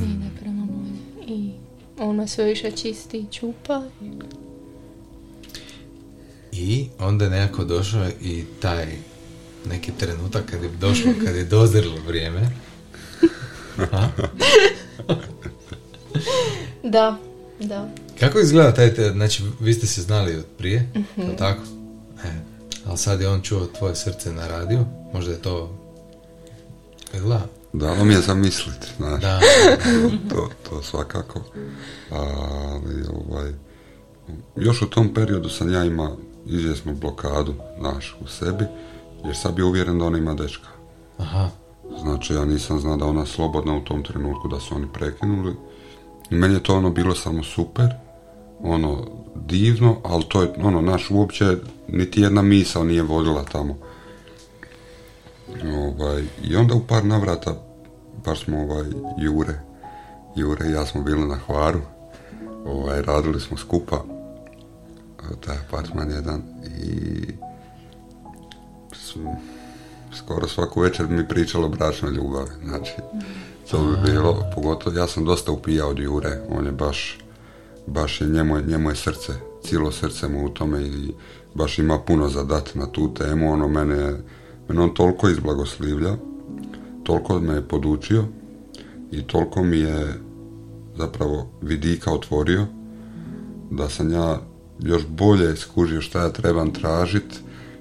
I ide prema bolje. I ono sve više čisti i čupa. I onda je nekako došao i taj neki trenutak kad je došlo, kad je dozrilo vrijeme. da, da. Kako izgleda taj, te, znači vi ste se znali od prije, mm tako? E, ali sad je on čuo tvoje srce na radiju, možda je to gleda? Da, on je zamisliti, znaš. Da. to, to svakako. Ali, ovaj, još u tom periodu sam ja ima izvjesnu blokadu, naš, u sebi, jer sad bi uvjeren da ona ima dečka. Aha. Znači, ja nisam znao da ona slobodna u tom trenutku, da su oni prekinuli. I meni je to ono bilo samo super, ono, divno, ali to je, ono, naš uopće, niti jedna misao nije vodila tamo. Ovaj, I onda u par navrata, baš smo ovaj, Jure, Jure i ja smo bili na Hvaru, ovaj, radili smo skupa, taj apartman jedan i skoro svaku večer mi pričalo o bračnoj ljubavi, znači to bi bilo, pogotovo ja sam dosta upijao od Jure, on je baš, baš je, njemu, njemu je srce, cijelo srce mu u tome i baš ima puno za dati na tu temu, ono mene, mene on toliko izblagoslivlja, toliko me je podučio i toliko mi je zapravo vidika otvorio da sam ja još bolje skužio šta ja trebam tražiti,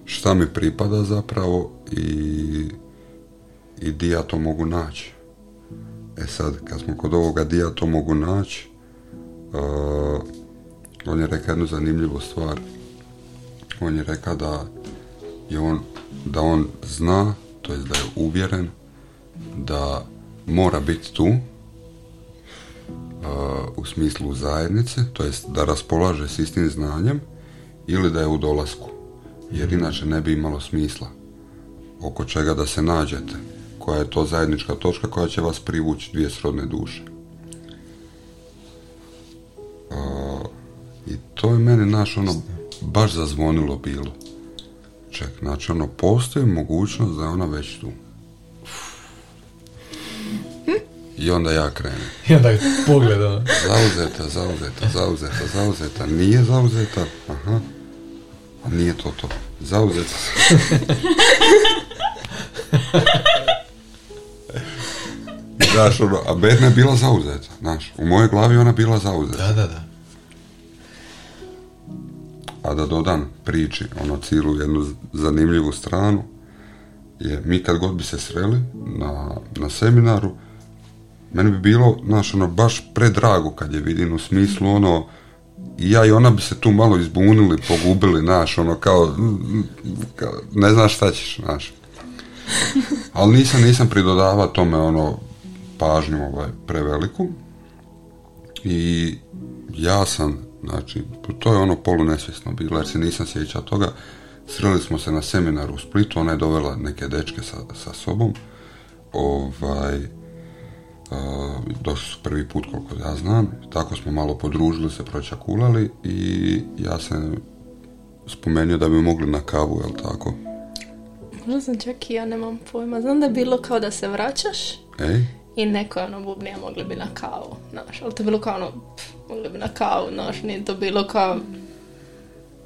šta mi pripada zapravo i, i di ja to mogu naći. E sad, kad smo kod ovoga di ja to mogu naći, uh, on je rekao jednu zanimljivu stvar. On je rekao da je on, da on zna, to jest da je uvjeren da mora biti tu u smislu zajednice, to jest da raspolaže s istim znanjem ili da je u dolasku, jer inače ne bi imalo smisla oko čega da se nađete, koja je to zajednička točka koja će vas privući dvije srodne duše. I to je meni naš ono baš zazvonilo bilo. Ček, znači ono postoji mogućnost da je ona već tu. I onda ja krenem. I onda pogledam. zauzeta, zauzeta, zauzeta, zauzeta. Nije zauzeta. Aha. A nije to to. Zauzeta. znaš, ono, a Berna je bila zauzeta, znaš. U mojoj glavi ona bila zauzeta. Da, da, da. a da dodam priči, ono cijelu jednu zanimljivu stranu, je mi kad god bi se sreli na, na seminaru, meni bi bilo, znaš, ono, baš predrago kad je vidim, u smislu, ono, ja i ona bi se tu malo izbunili, pogubili, naš, ono, kao, kao ne znaš šta ćeš, znaš. Ali nisam, nisam pridodavao tome, ono, pažnju, ovaj, preveliku. I ja sam, znači, to je ono polu nesvjesno bilo, jer se nisam sjećao toga. Sreli smo se na seminaru u Splitu, ona je dovela neke dečke sa, sa sobom. Ovaj, došli su prvi put koliko ja znam, tako smo malo podružili se, pročakulali i ja sam spomenuo da bi mogli na kavu, jel tako? Možda sam čak i ja nemam pojma. Znam da je bilo kao da se vraćaš Ej? i neko je ono bubnija mogli bi na kavu, znaš, ali to je bilo kao ono, pff, mogli bi na kavu, znaš, nije to bilo kao,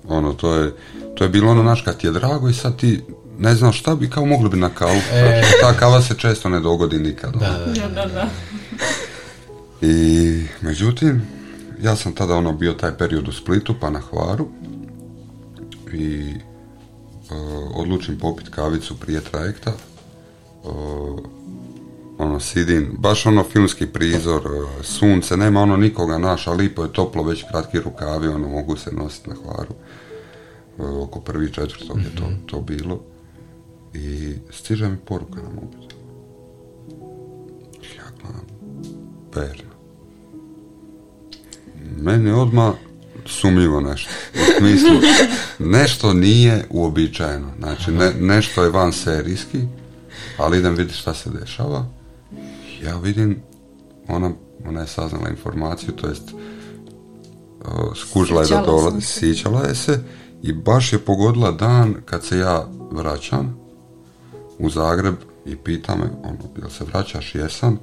Ono, to je, to je bilo ono, naš, kad ti je drago i sad ti ne znaš šta bi, kao mogli bi na kavu. E. Ta kava se često ne dogodi nikad. ono. Da, da, Da. I međutim, ja sam tada ono bio taj period u Splitu pa na Hvaru i e, odlučim popit kavicu prije trajekta. E, ono sidim, baš ono filmski prizor, e, sunce, nema ono nikoga naša, lipo je toplo, već kratki rukavi, ono mogu se nositi na Hvaru. E, oko prvi četvrtog je to, to bilo. I stiže mi poruka na mobitel. Ja gledam, Berna. Meni odmah sumnjivo nešto. U smislu, nešto nije uobičajeno. Znači, ne, nešto je van serijski, ali idem vidjeti šta se dešava. Ja vidim, ona, ona je saznala informaciju, to jest uh, skužila je da dolazi, sjećala je se i baš je pogodila dan kad se ja vraćam u Zagreb i pita me, ono, jel se vraćaš, jesam,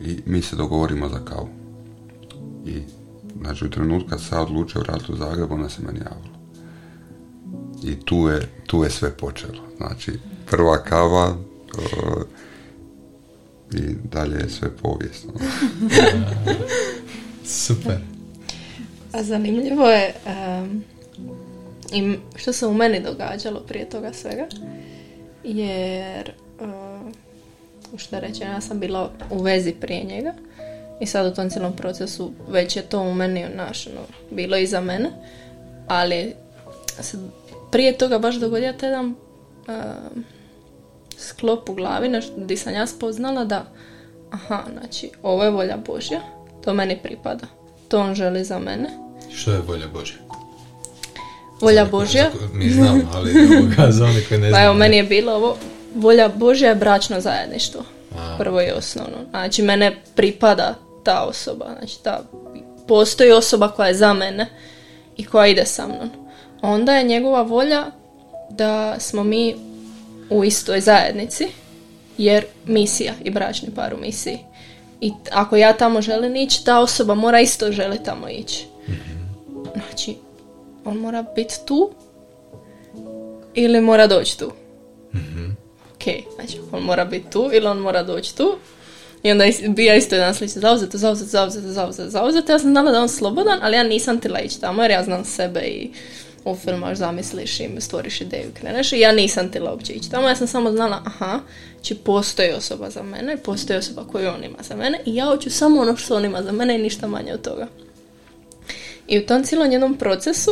i mi se dogovorimo za kavu. I znači u trenutku kad se ja odlučio vratiti u Zagreb, ona se meni javila. I tu je, tu je sve počelo. Znači, prva kava o, i dalje je sve povijesno. super. A zanimljivo je em, i što se u meni događalo prije toga svega, jer em, što je rečeno, ja sam bila u vezi prije njega i sad u tom cijelom procesu već je to u meni naš, ono, bilo iza mene, ali se prije toga baš dogodio taj jedan em, sklop u glavi gdje sam ja spoznala da aha, znači ovo je volja Božja, to meni pripada, to on želi za mene. Što je volja Božja? Volja Božja, Mi znamo, ali ovoga, za one koji ne Pa evo, meni je bilo ovo, volja Božja je bračno zajedništvo. A. Prvo i osnovno. Znači, mene pripada ta osoba. Znači, ta, postoji osoba koja je za mene i koja ide sa mnom. Onda je njegova volja da smo mi u istoj zajednici, jer misija i bračni par u misiji. I ako ja tamo želim ići, ta osoba mora isto želi tamo ići. Znači, on mora biti tu ili mora doći tu. Ok, znači on mora biti tu ili on mora doći tu. I onda bija isto jedan sličan zauzeto, zauzeto, zauzeto, zauzeto, zauzeto. Ja sam znala da on slobodan, ali ja nisam tila ići tamo jer ja znam sebe i ufilmaš, zamisliš i stvoriš ideju i kreneš. I ja nisam tila uopće ići tamo, ja sam samo znala, aha, znači postoji osoba za mene, postoji osoba koju on ima za mene i ja hoću samo ono što on ima za mene i ništa manje od toga. I u tom cijelom jednom procesu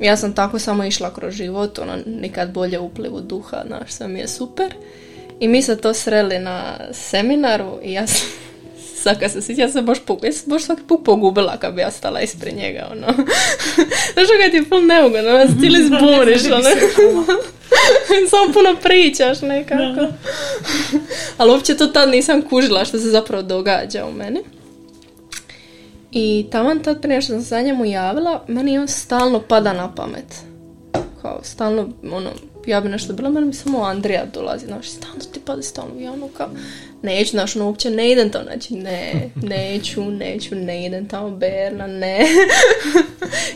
ja sam tako samo išla kroz život, ono, nikad bolje uplivu duha, znaš, sve mi je super. I mi se to sreli na seminaru i ja sam, sad kad se sjećam, ja sam baš, ja sam baš svaki put pogubila kad bi ja stala ispred njega, ono. Znaš kad ti je pun neugodno, ono, ti li ono. Samo puno pričaš nekako. Ali uopće to tad nisam kužila što se zapravo događa u meni. I taman tad prije što sam se njemu javila, meni on stalno pada na pamet. Kao, stalno, ono, ja bi nešto bila, meni mi samo Andrija dolazi, znaš, stalno ti pada, stalno, ja ono kao, neću, znaš, ono, uopće ne idem tamo, znači, ne, neću, neću, ne idem tamo, Berna, ne.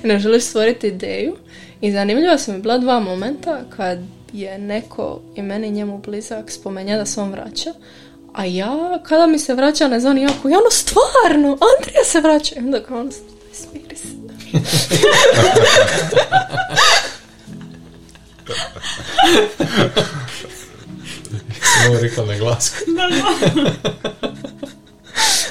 Ne želiš stvoriti ideju. I zanimljiva su mi bila dva momenta kad je neko i meni njemu blizak spomenja da se on vraća, a ja, kada mi se vraća, ne znam, jako, ja ono, stvarno, Andrija se vraća. I onda kao ono, smiri se. Sam ovo rekao na glas.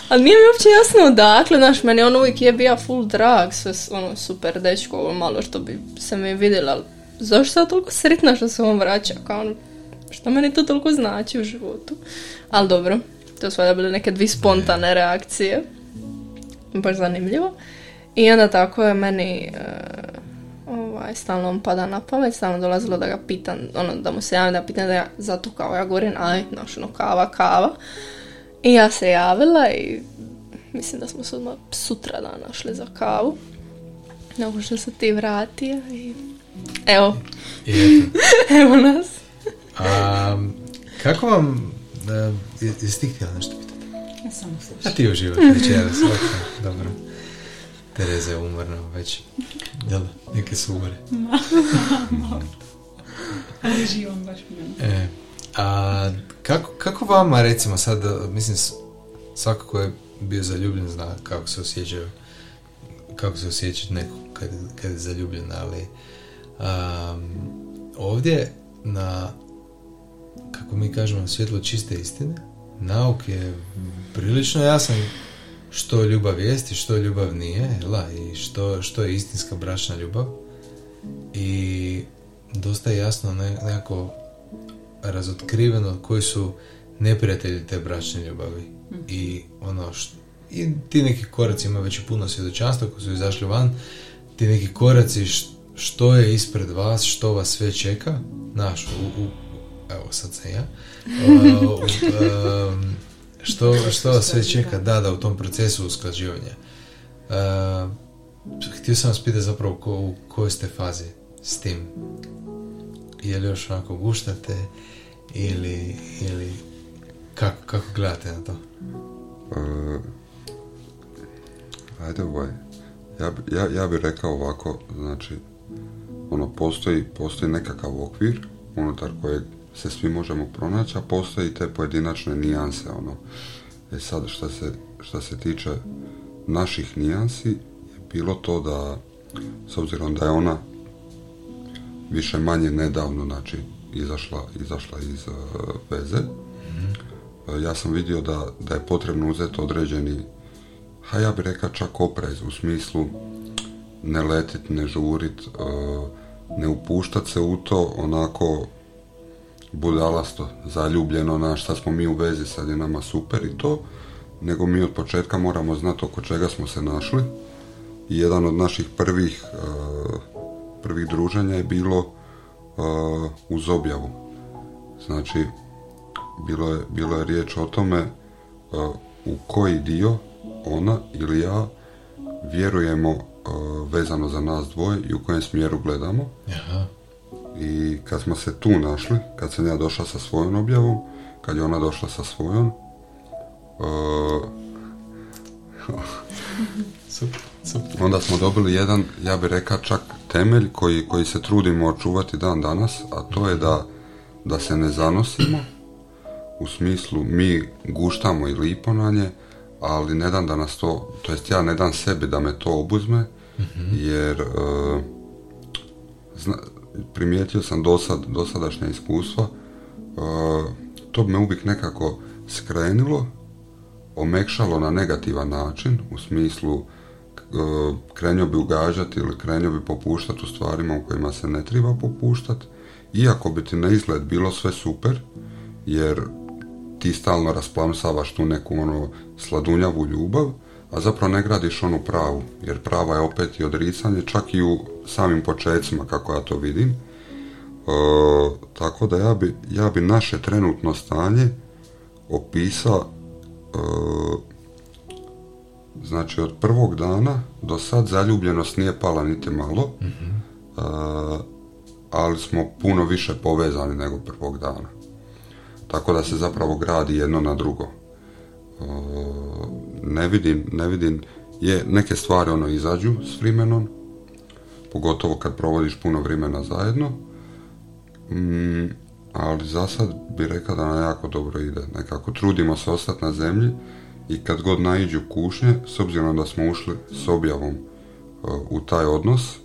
Ali nije mi uopće jasno odakle, znaš, meni on uvijek je bio full drag, sve ono super dečko, ovo malo što bi se mi vidjela, ali zašto ja toliko sretna što se on vraća, kao ono, što meni to toliko znači u životu. Ali dobro, to su valjda bile neke dvi spontane reakcije, baš zanimljivo. I onda tako je meni, e, ovaj, stalno on pada na pamet, stalno dolazilo da ga pitam, ono, da mu se javim, da ga pitam da ja, zato kao ja govorim, aj, znaš, ono, kava, kava. I ja se javila i mislim da smo se odmah sutra dan našli za kavu. Nakon što se ti vratio i evo, I evo nas. A, kako vam... Uh, jesi ti htjela nešto pitati? Ja samo A slušam. ti uživaš večeras, ok, dobro. Tereza je umorna već. Jel, neke su umore. Ali živam baš. E, a kako, kako vama recimo sad, e, mislim svako ko je bio zaljubljen zna kako se osjećaju kako se osjeća neko kad, kad je zaljubljen, ali um, ovdje na kako mi kažemo svjetlo čiste istine. Nauk je prilično jasan što ljubav jest i što ljubav nije jela, i što, što je istinska bračna ljubav. I dosta je jasno ne, nekako razotkriveno koji su neprijatelji te bračne ljubavi. I ono što i ti neki koraci ima već i puno svjedočanstva koji su izašli van ti neki koraci što je ispred vas što vas sve čeka znaš u, u evo sad sam ja. Uh, u, um, što, što vas sve čeka? da da u tom procesu usklađivanja. Uh, htio sam vas pitati zapravo ko, u kojoj ste fazi s tim. Je li još onako guštate ili, ili kako, kako gledate na to? E, ajde ovaj, ja, ja, ja bih rekao ovako, znači, ono, postoji, postoji nekakav okvir unutar kojeg se svi možemo pronaći, a postoji te pojedinačne nijanse, ono. E sad, šta se, šta se tiče naših nijansi, je bilo to da, s obzirom da je ona više manje nedavno, znači, izašla, izašla iz e, veze, E, ja sam vidio da, da je potrebno uzeti određeni, ha ja bih rekao čak oprez, u smislu ne letit, ne žurit, e, ne upuštat se u to onako budalasto, zaljubljeno na šta smo mi u vezi, sad je nama super i to, nego mi od početka moramo znati oko čega smo se našli. I jedan od naših prvih, e, prvih druženja je bilo e, uz objavu. Znači, bilo je, bilo je riječ o tome e, u koji dio ona ili ja vjerujemo vezano za nas dvoje i u kojem smjeru gledamo. Aha. I kad smo se tu našli, kad sam ja došla sa svojom objavom, kad je ona došla sa svojom, super. onda smo dobili jedan, ja bih rekao čak temelj koji, koji se trudimo očuvati dan danas, a to je da, da se ne zanosimo, u smislu mi guštamo i lipo na nje, ali ne dam da nas to, to jest ja ne dam sebi da me to obuzme, jer e, zna, primijetio sam dosad, dosadašnja iskustva, e, to me uvijek nekako skrenilo, omekšalo na negativan način, u smislu e, krenio bi ugađati ili krenio bi popuštati u stvarima u kojima se ne treba popuštati, iako bi ti na izgled bilo sve super, jer ti stalno rasplamsavaš tu neku ono sladunjavu ljubav, a zapravo ne gradiš onu pravu, jer prava je opet i odricanje, čak i u samim počecima kako ja to vidim. E, tako da ja bi, ja bi naše trenutno stanje opisao e, znači od prvog dana do sad zaljubljenost nije pala niti malo, e, ali smo puno više povezani nego prvog dana. Tako da se zapravo gradi jedno na drugo. Ne vidim, ne vidim, je, neke stvari ono izađu s vremenom, pogotovo kad provodiš puno vremena zajedno, Mm, ali za sad bi rekao da nam jako dobro ide. Nekako trudimo se ostati na zemlji i kad god naiđu kušnje, s obzirom da smo ušli s objavom u taj odnos.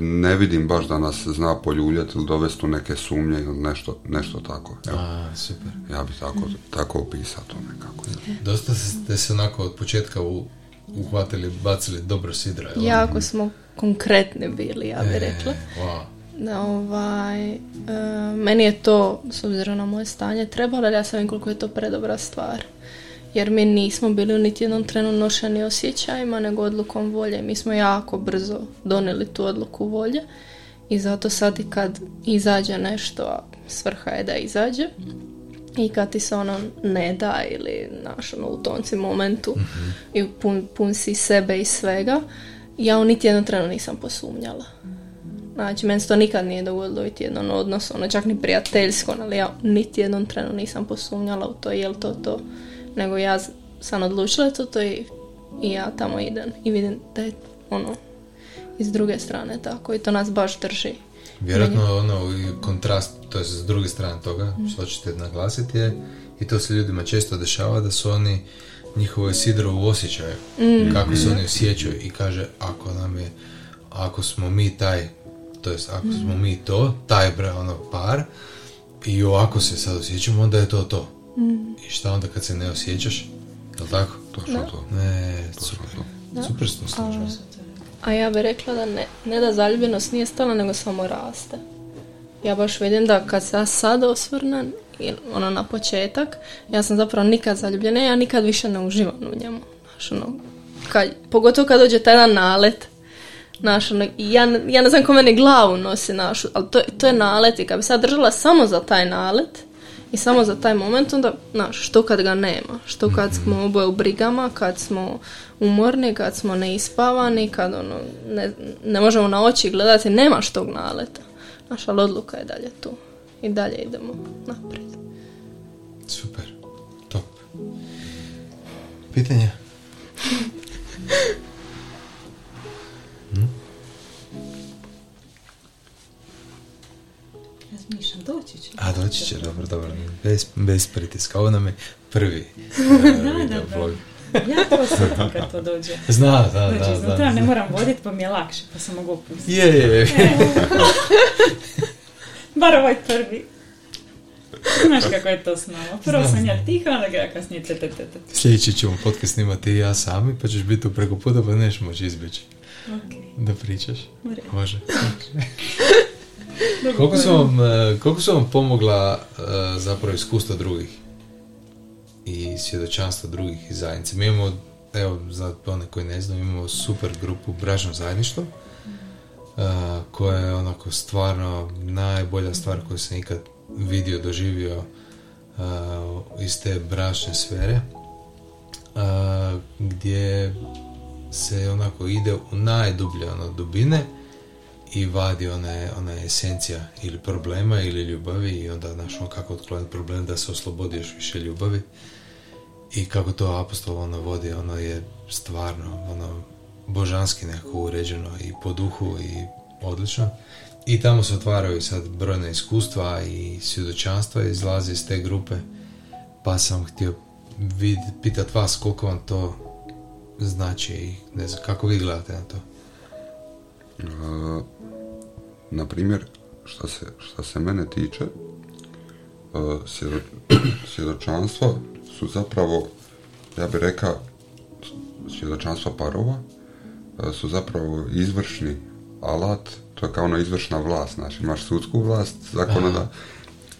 Ne vidim baš da nas zna poljuljati ili dovesti u neke sumnje ili nešto, nešto tako. A, super. Ja bih tako, tako opisao to nekako. Dosta ste se onako od početka u, uhvatili, bacili dobro sidra. Jako smo konkretni bili, ja bih e, rekla. Da, ovaj, e, meni je to, s obzirom na moje stanje, trebalo, ali ja sam koliko je to predobra stvar. Jer mi nismo bili u niti jednom trenu nošeni osjećajima, nego odlukom volje. Mi smo jako brzo donijeli tu odluku volje i zato sad i kad izađe nešto, a svrha je da izađe, i kad ti se ono ne da ili naš ono, u tonci momentu mm i pun, pun si sebe i svega, ja u niti jednom trenu nisam posumnjala. Znači, meni se to nikad nije dogodilo niti jedan odnos, ono čak ni prijateljsko, ali ja niti jednom trenu nisam posumnjala u to, je li to to, nego ja sam odlučila to, to i, i ja tamo idem i vidim da je ono iz druge strane tako i to nas baš drži. Vjerojatno ono kontrast, to je s druge strane toga, mm. što ćete naglasiti je, i to se ljudima često dešava da su oni njihovo sidro u osjećaju, mm. kako se oni osjećaju i kaže ako nam je, ako smo mi taj, to jest ako smo mi to, taj ono par i ovako se sad osjećamo, onda je to to. Mm. I šta onda kad se ne osjećaš? Je tako? Točno to. Ne, super. To. Super smo A ja bih rekla da ne, ne da zaljubljenost nije stala, nego samo raste. Ja baš vidim da kad se ja sad osvrnem, ono na početak, ja sam zapravo nikad zaljubljena, ja nikad više ne uživam u njemu. Znaš, ono, kad, pogotovo kad dođe taj jedan nalet, Naš, ono, ja, ja ne znam ko meni glavu nosi našu, ali to, to je nalet i kad bi sad držala samo za taj nalet i samo za taj moment, onda, znaš, što kad ga nema, što kad smo mhm. oboje u brigama, kad smo umorni, kad smo neispavani, kad ono, ne, ne možemo na oči gledati, nemaš tog naleta. Naša odluka je dalje tu. I dalje idemo naprijed. Super. Top. Pitanje? Doći će. Dobro, dobro. Bez, bez pritiska. Ovo nam je prvi uh, video vlog. Ja to osjetim kad to dođe. Zna, da, znači, da, da, ne moram voditi pa mi je lakše, pa sam mogu opustiti. Je, je, je. Bar ovaj prvi. Znaš kako je to s nama. Prvo sam ja tiha, onda ga kasnije te, te, te, te. Sljedeći ćemo podcast snimati i ja sami, pa ćeš biti tu preko puta, pa neš moći izbjeći. Okay. Da pričaš. Može. koliko, su vam, e, koliko su vam pomogla uh, zapravo iskustva drugih? i svjedočanstva drugih iz zajednice. Mi imamo, evo, za one koji ne znaju, imamo super grupu Bražno zajedništvo, uh, koja je onako stvarno najbolja stvar koju sam ikad vidio, doživio iz te bračne sfere, gdje se onako ide u najdublje ono, dubine i vadi ona, ona esencija ili problema ili ljubavi i onda znaš ono kako otkloniti problem da se oslobodi više ljubavi i kako to apostol ono vodi, ono je stvarno ono božanski nekako uređeno i po duhu i odlično. I tamo se otvaraju sad brojna iskustva i svjedočanstva izlazi iz te grupe. Pa sam htio vid, pitat vas koliko vam to znači i ne znam, kako vi gledate na to? Uh, na primjer, što se, što se mene tiče, uh, svjedočanstvo su zapravo, ja bih rekao, svjedočanstva parova, su zapravo izvršni alat, to je kao ona izvršna vlast, znači imaš sudsku vlast, zakonada,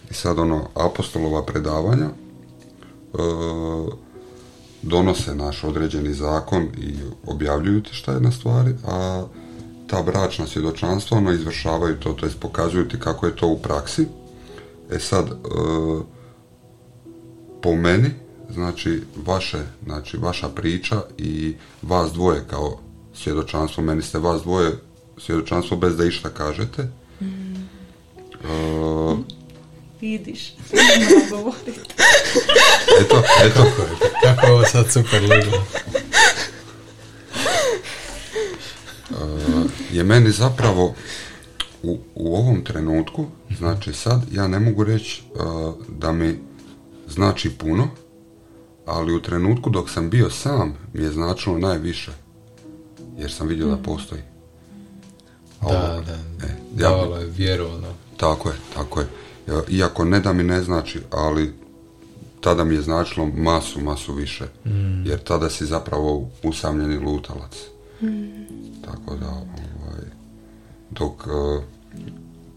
i sad ono, apostolova predavanja, e, donose naš određeni zakon i objavljuju ti šta je na stvari, a ta bračna svjedočanstva ono izvršavaju to, to jest pokazuju ti kako je to u praksi. E sad, e, po meni, znači vaše, znači vaša priča i vas dvoje kao svjedočanstvo, meni ste vas dvoje svjedočanstvo bez da išta kažete. Mm. Uh, Vidiš, eto, eto. Kako ovo sad super leglo. Je meni zapravo u, u ovom trenutku, znači sad ja ne mogu reći uh, da mi znači puno, ali u trenutku dok sam bio sam mi je značilo najviše. Jer sam vidio da postoji. A Da, ovo- da. e, ja, Davalo je vjeru, ono. tako je, tako je. Ja, Iako ne da mi ne znači, ali tada mi je značilo masu, masu više. Jer tada si zapravo usamljeni lutalac. Tako da, ovaj, dok e,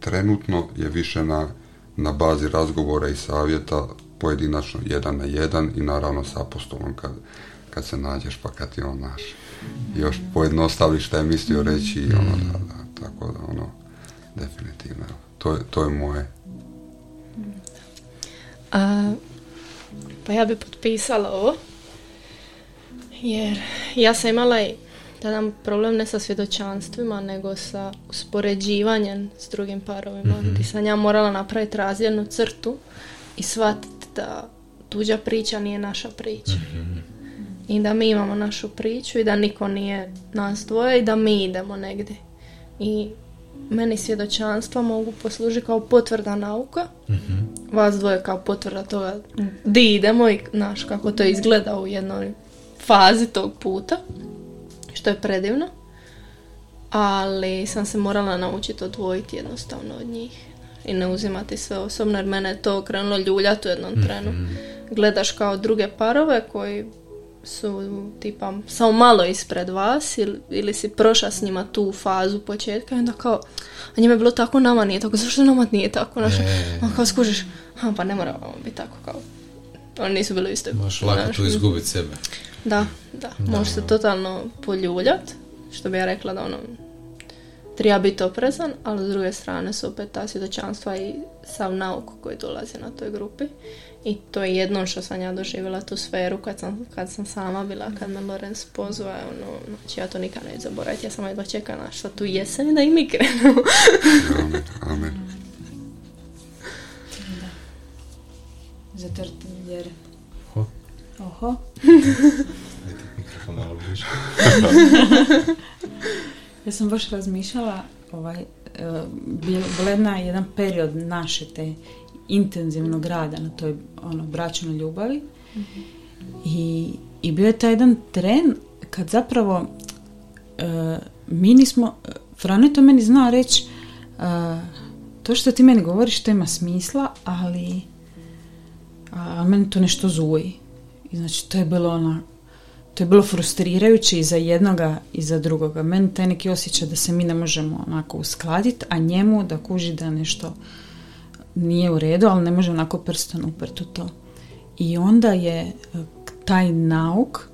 trenutno je više na, na bazi razgovora i savjeta pojedinačno jedan na jedan i naravno s apostolom kad, kad se nađeš pa kad ti on naš još pojednostaviš šta je mislio reći i ono da, da, tako da ono definitivno to je, to je moje A, pa ja bi potpisala ovo. Jer ja sam imala i tada problem ne sa svjedočanstvima, nego sa uspoređivanjem s drugim parovima. Ti sam ja morala napraviti razjednu crtu i shvatiti da tuđa priča nije naša priča. I da mi imamo našu priču i da niko nije nas dvoje i da mi idemo negdje. I meni svjedočanstva mogu poslužiti kao potvrda nauka, vas dvoje kao potvrda toga di idemo i znaš kako to izgleda u jednoj fazi tog puta, što je predivno. Ali sam se morala naučiti odvojiti jednostavno od njih i ne uzimati sve osobno jer mene je to krenulo ljuljati u jednom trenu. Gledaš kao druge parove koji su tipa samo malo ispred vas ili, ili si prošla s njima tu fazu početka i onda kao a njima je bilo tako, nama nije tako, zašto nama nije tako? Znaš, E. a kao skužiš, a pa ne mora biti tako kao oni nisu bili u istoj Možeš lako znaš, tu izgubiti sebe. da, da, može se totalno poljuljat, što bi ja rekla da ono, treba biti oprezan, ali s druge strane su opet ta svjedočanstva i sav nauk koji dolazi na toj grupi. I to je jedno što sam ja doživjela tu sferu kad sam, kad sam sama bila, kad me Lorenz pozva, ono, znači ja to nikad neću zaboraviti, ja sam jedva čekala što tu jesam i da i mi krenemo. amen, amen. Zato jer... Ho. Oho. Ajde, mikrofon malo bliže. Ja sam baš razmišljala, ovaj, e, bila jedna, jedan period naše te intenzivnog rada na toj ono, bračnoj ljubavi I, i bio je taj jedan tren kad zapravo e, mi nismo, Frano je to meni znao reći e, to što ti meni govoriš to ima smisla, ali a meni to nešto zuji. I znači to je bilo ona to je bilo frustrirajuće i za jednoga i za drugoga. Meni taj neki osjećaj da se mi ne možemo onako uskladiti, a njemu da kuži da nešto nije u redu, ali ne može onako prstom uprt u to. I onda je e, taj nauk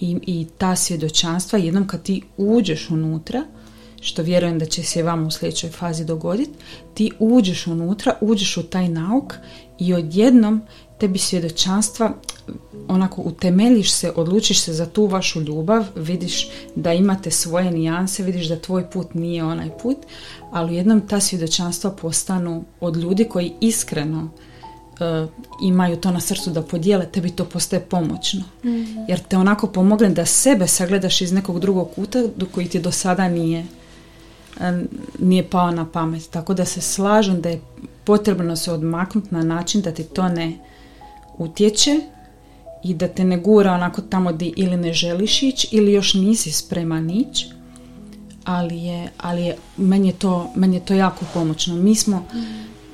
i, i ta svjedočanstva, jednom kad ti uđeš unutra, što vjerujem da će se vama u sljedećoj fazi dogoditi, ti uđeš unutra, uđeš u taj nauk i odjednom tebi svjedočanstva onako utemeljiš se, odlučiš se za tu vašu ljubav, vidiš da imate svoje nijanse, vidiš da tvoj put nije onaj put, ali jednom ta svjedočanstva postanu od ljudi koji iskreno e, imaju to na srcu da podijele, tebi to postaje pomoćno. Jer te onako pomogne da sebe sagledaš iz nekog drugog kuta do koji ti do sada nije nije pao na pamet. Tako da se slažem da je potrebno se odmaknuti na način da ti to ne utječe i da te ne gura onako tamo di ili ne želiš ići ili još nisi spreman ići. Ali je, ali je, meni je to, meni je to jako pomoćno. Mi smo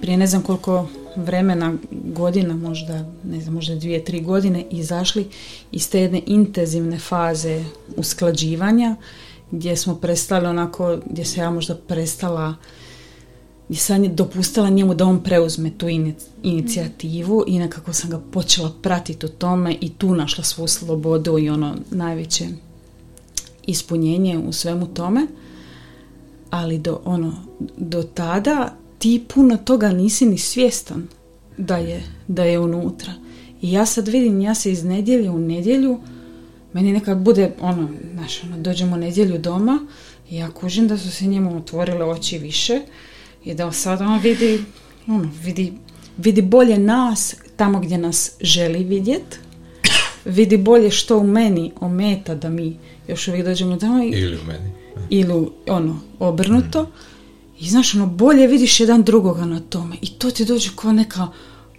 prije ne znam koliko vremena, godina, možda, ne znam, možda dvije, tri godine izašli iz te jedne intenzivne faze usklađivanja gdje smo prestali onako, gdje se ja možda prestala i sam je dopustila njemu da on preuzme tu ini- inicijativu i nekako sam ga počela pratiti u tome i tu našla svu slobodu i ono najveće ispunjenje u svemu tome. Ali do ono do tada ti puno toga nisi ni svjestan da je, da je unutra. I ja sad vidim ja se iz nedjelje u nedjelju meni nekad bude ono, znaš, ono, dođemo nedjelju doma i ja kužim da su se njemu otvorile oči više i da sad on vidi, ono, vidi, vidi bolje nas tamo gdje nas želi vidjet, vidi bolje što u meni ometa da mi još uvijek dođemo doma i, Ili u meni. ili ono obrnuto. I znaš ono bolje vidiš jedan drugoga na tome. I to ti dođe kao neka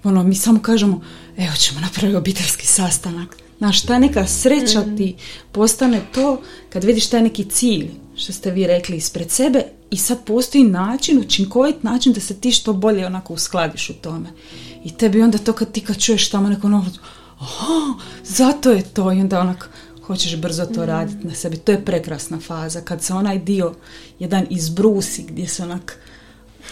ono mi samo kažemo evo ćemo napraviti obiteljski sastanak. Znaš, ta neka sreća ti postane to kad vidiš taj neki cilj, što ste vi rekli, ispred sebe i sad postoji način, učinkovit način da se ti što bolje onako uskladiš u tome. I tebi onda to kad ti kad čuješ tamo neko novo, aha, zato je to i onda onak hoćeš brzo to raditi na sebi. To je prekrasna faza kad se onaj dio jedan izbrusi gdje se onak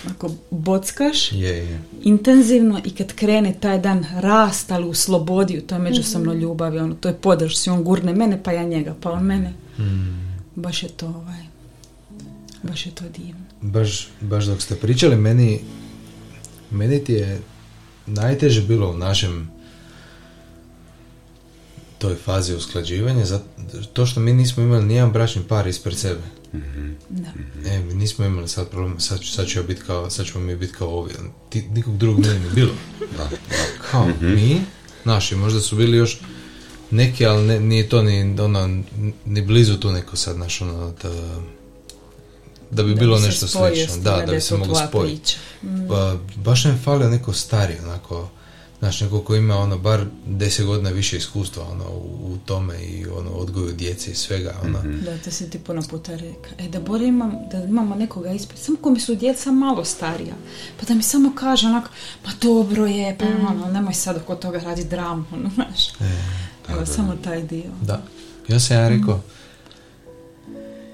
onako bockaš Je, je. intenzivno i kad krene taj dan rast, ali u slobodi, u toj međusobnoj ljubavi, ono, to je podršci, on gurne mene, pa ja njega, pa on mene. Baš je to, ovaj, baš je to divno. Baš, baš dok ste pričali, meni, meni ti je najteže bilo u našem toj fazi usklađivanja, to što mi nismo imali nijedan bračni par ispred sebe. Da. E, mi nismo imali sad problem, sad, ću- sad ću ja biti kao, sad ćemo mi biti kao ovi, ti, nikog drugog nije ni bilo. Da, da. Kao mi, naši, možda su bili još neki, ali ne, nije to ni, ono, ni blizu tu neko sad, naš, ono, da, da bi bilo bi nešto slično, da, da bi se moglo tvoja spojiti. priča. Pa, baš nam je falio neko stariji, onako, znaš, neko ko ima, ono, bar deset godina više iskustva, ono, u, u tome i, ono, odgoju djece i svega, ono, Da, to si ti puno puta rekao. E, da bolje imam, da imamo nekoga ispred, samo ko mi su djeca malo starija, pa da mi samo kaže onako, pa dobro je, pa ono, nemoj sad oko toga raditi dramu, ono, znaš. Evo, samo taj dio. Da. Ja sam ja rekao,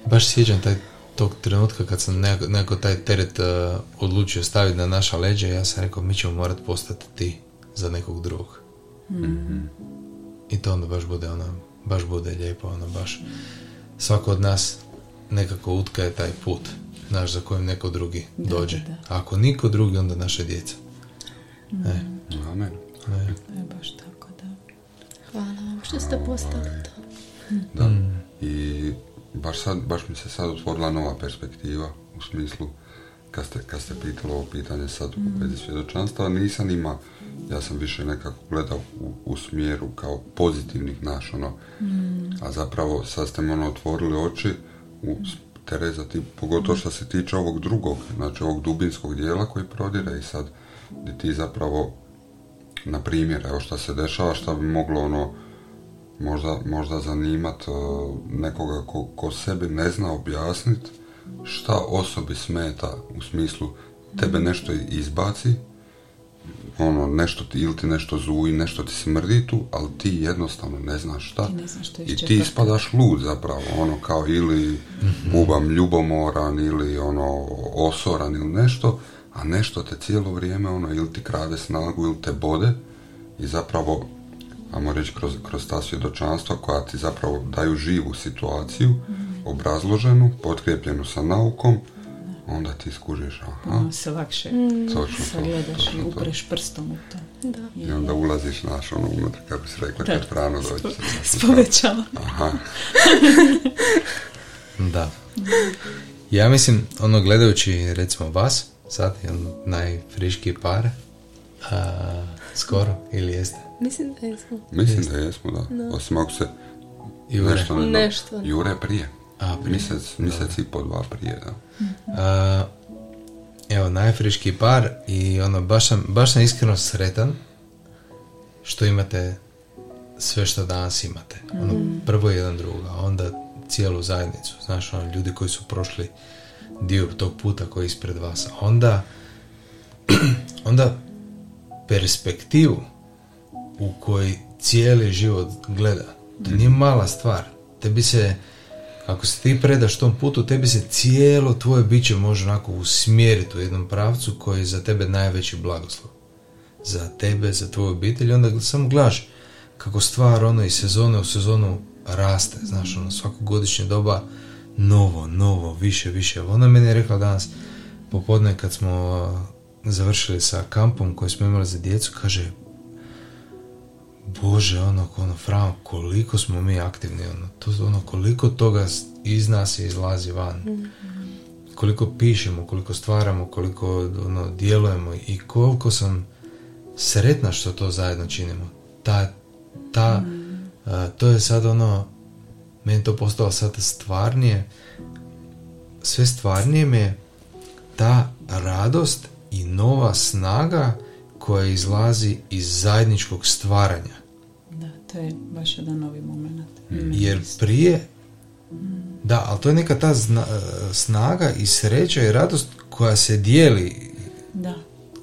baš sjećam taj, tog trenutka kad sam neko, neko taj teret uh, odlučio staviti na naša leđa, ja sam rekao, mi ćemo morati postati ti za nekog drugog. I to onda baš bude ono, baš bude lijepo, ono baš svako od nas nekako utkaje taj put, naš za kojim neko drugi Da, dođe. da, da. A ako niko drugi, onda naše djeca. E, Amen. e. E, baš vam što ste postali to. Da. I baš, sad, baš mi se sad otvorila nova perspektiva u smislu kad ste, kad ste pitali ovo pitanje sad u vezi svjedočanstva, nisam ima, ja sam više nekako gledao u, u smjeru kao pozitivnih naš, ono, a zapravo sad ste mi ono otvorili oči u Tereza, ti, pogotovo što se tiče ovog drugog, znači ovog dubinskog dijela koji prodire i sad gdje ti zapravo na primjer, evo što se dešava, što bi moglo ono možda, možda zanimat uh, nekoga ko, ko sebi ne zna objasniti šta osobi smeta u smislu tebe nešto izbaci ono nešto ti ili ti nešto zuji, nešto ti smrdi tu, ali ti jednostavno ne znaš šta ne znaš i ti ispadaš lud zapravo, ono kao ili bubam ljubomoran ili ono osoran ili nešto, a nešto te cijelo vrijeme ono ili ti krade snagu ili te bode i zapravo ajmo reći kroz, kroz ta svjedočanstva koja ti zapravo daju živu situaciju, obrazloženu, potkrijepljenu sa naukom, onda ti skužiš, aha, Ono se lakše točno to, sagledaš i točno to. upreš prstom u to. Da. I onda ulaziš naš ono unutra, kako si rekla, kad Da. prano dođe. S povećalom. Aha, Da. Ja mislim, ono gledajući recimo vas, sad, jedan najfriškiji par, a, skoro, ili jeste? Mislim da jesmo. mislim da jesmo, da. Osim ako se Jure. nešto ne Nešto. Jure prije. A, prije. Mjesec, mjesec i po dva prije, da. A, evo, najfriškiji par i ono, baš sam, baš sam iskreno sretan što imate sve što danas imate. Ono, prvo jedan druga, onda cijelu zajednicu. Znaš, ono, ljudi koji su prošli dio tog puta koji je ispred vas. Onda, onda perspektivu u kojoj cijeli život gleda. To nije mala stvar. Tebi se, ako se ti predaš tom putu, tebi se cijelo tvoje biće može onako usmjeriti u jednom pravcu koji je za tebe najveći blagoslov. Za tebe, za tvoju obitelj. Onda samo gledaš kako stvar ono iz sezone u sezonu raste. Znaš, ono svako godišnje doba novo, novo, više, više. Ona meni je rekla danas popodne kad smo uh, završili sa kampom koji smo imali za djecu, kaže Bože, ono, ono, Fran, koliko smo mi aktivni, ono, to, ono, koliko toga iz nas izlazi van. Koliko pišemo, koliko stvaramo, koliko, ono, djelujemo i koliko sam sretna što to zajedno činimo. Ta, ta, a, to je sad ono, meni to postalo sad stvarnije, sve stvarnije mi je ta radost i nova snaga koja izlazi iz zajedničkog stvaranja. To je baš jedan novi moment. Jer prije, da, ali to je neka ta zna- snaga i sreća i radost koja se dijeli Da.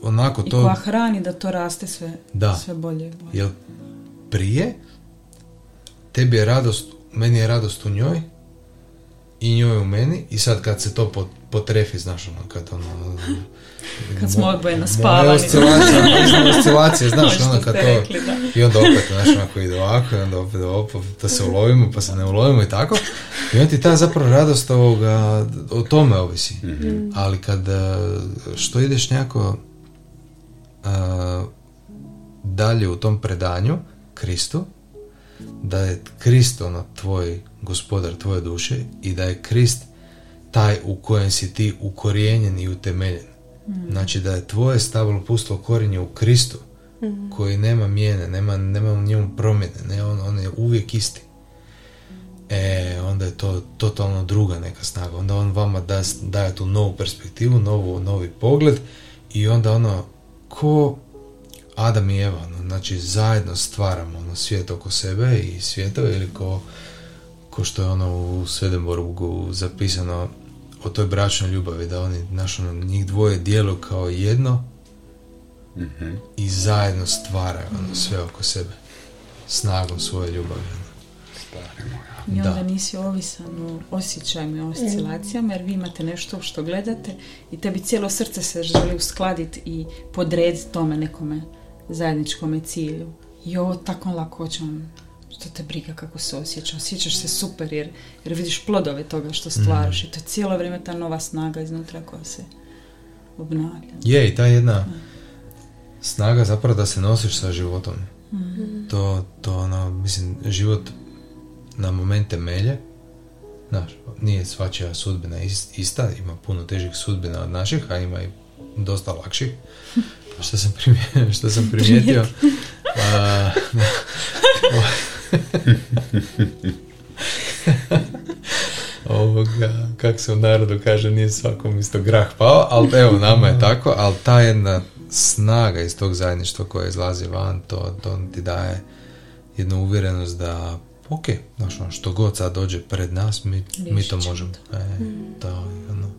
onako I to... koja hrani da to raste sve, Da. sve bolje i bolje. Jer prije tebi je radost, meni je radost u njoj i njoj u meni i sad kad se to pot- potrefi, znaš ono, kad ono... Kad smo mo- odvojeno moja spavani. oscilacija, moja oscilacija, znaš, ono kad to... rekli, da. I onda opet, znaš, onako ide ovako, i onda opet ovako, da se ulovimo, pa se ne ulovimo i tako. I onda ti ta zapravo radost ovoga, o tome ovisi. Ali kad, eh, što ideš nekako eh, dalje u tom predanju, Kristu, da je Krist ono tvoj gospodar tvoje duše i da je Krist taj u kojem si ti ukorijenjen i utemeljen. Znači da je tvoje stablo pustilo korinje u Kristu koji nema mijene, nema, nema u njemu promjene, ne, on, on je uvijek isti. E, onda je to totalno druga neka snaga. Onda on vama da, daje tu novu perspektivu, novu, novi pogled i onda ono, ko Adam i Eva, ono, znači zajedno stvaramo ono, svijet oko sebe i svjetove ili ko, ko što je ono u Swedenborgu zapisano o toj bračnoj ljubavi, da oni, znaš, ono, njih dvoje djeluju kao jedno Mhm. i zajedno stvaraju ono, sve oko sebe snagom svoje ljubavi. ono. Stari. I onda Da. nisi ovisan o osjećajima i oscilacijama jer vi imate nešto što gledate i tebi cijelo srce se želi uskladiti i podrediti tome nekome zajedničkome cilju. I ovo tako lakoćom što te briga kako se osjeća. Osjećaš se super jer, jer vidiš plodove toga što stvaraš i to je cijelo vrijeme ta nova snaga iznutra koja se obnavlja. Je, i ta jedna snaga zapravo da se nosiš sa životom. To, to ono, mislim, život na momente melje. Znaš, nije svačija sudbina is- ista, ima puno težih sudbina od naših, a ima i dosta lakših. Što sam primijetio, što sam primijetio a, ovoga, kako se u narodu kaže, nije svakom isto grah pao, ali evo, nama je tako, ali ta jedna snaga iz tog zajedništva koja izlazi van, to, to ti daje jednu uvjerenost da ok, znaš, ono, što god sad dođe pred nas, mi, mi to možemo. E, to, je ono.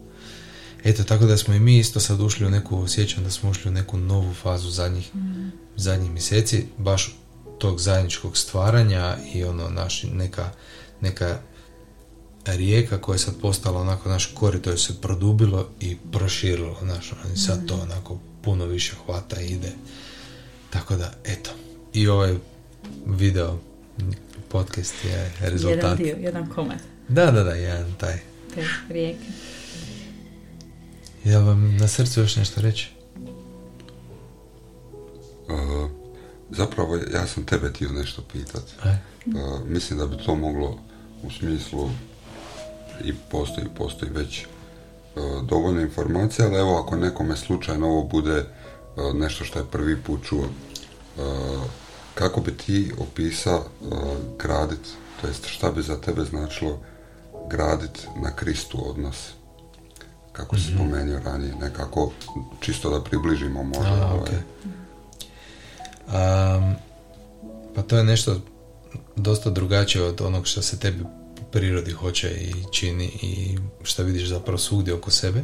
Eto, tako da smo i mi isto sad ušli u neku, osjećam da smo ušli u neku novu fazu zadnjih, zadnjih mjeseci, baš tog zajedničkog stvaranja i ono, naš, neka, neka rijeka koja je sad postala onako, naš korito je se produbilo i proširilo, znaš, ono, i sad to onako puno više hvata i ide. Tako da, eto, i ovaj video podcast je Jedan rezultat. dio, jedan komad Da, da, da, jedan taj. te rijeke. Jel vam na srcu još nešto reći? Uh, zapravo ja sam tebe htio nešto pitat. Aj. Uh, mislim da bi to moglo u smislu i postoji, postoji već uh, dovoljno informacija, ali evo ako nekome slučajno ovo bude uh, nešto što je prvi put čuo, uh, kako bi ti opisao uh, gradit, to jest šta bi za tebe značilo gradit na Kristu odnos? Kako si spomenuo ranije, nekako čisto da približimo možda. A, ovaj, Am, pa to je nešto dosta drugačije od onog što se tebi po prirodi hoće i čini i što vidiš zapravo svugdje oko sebe.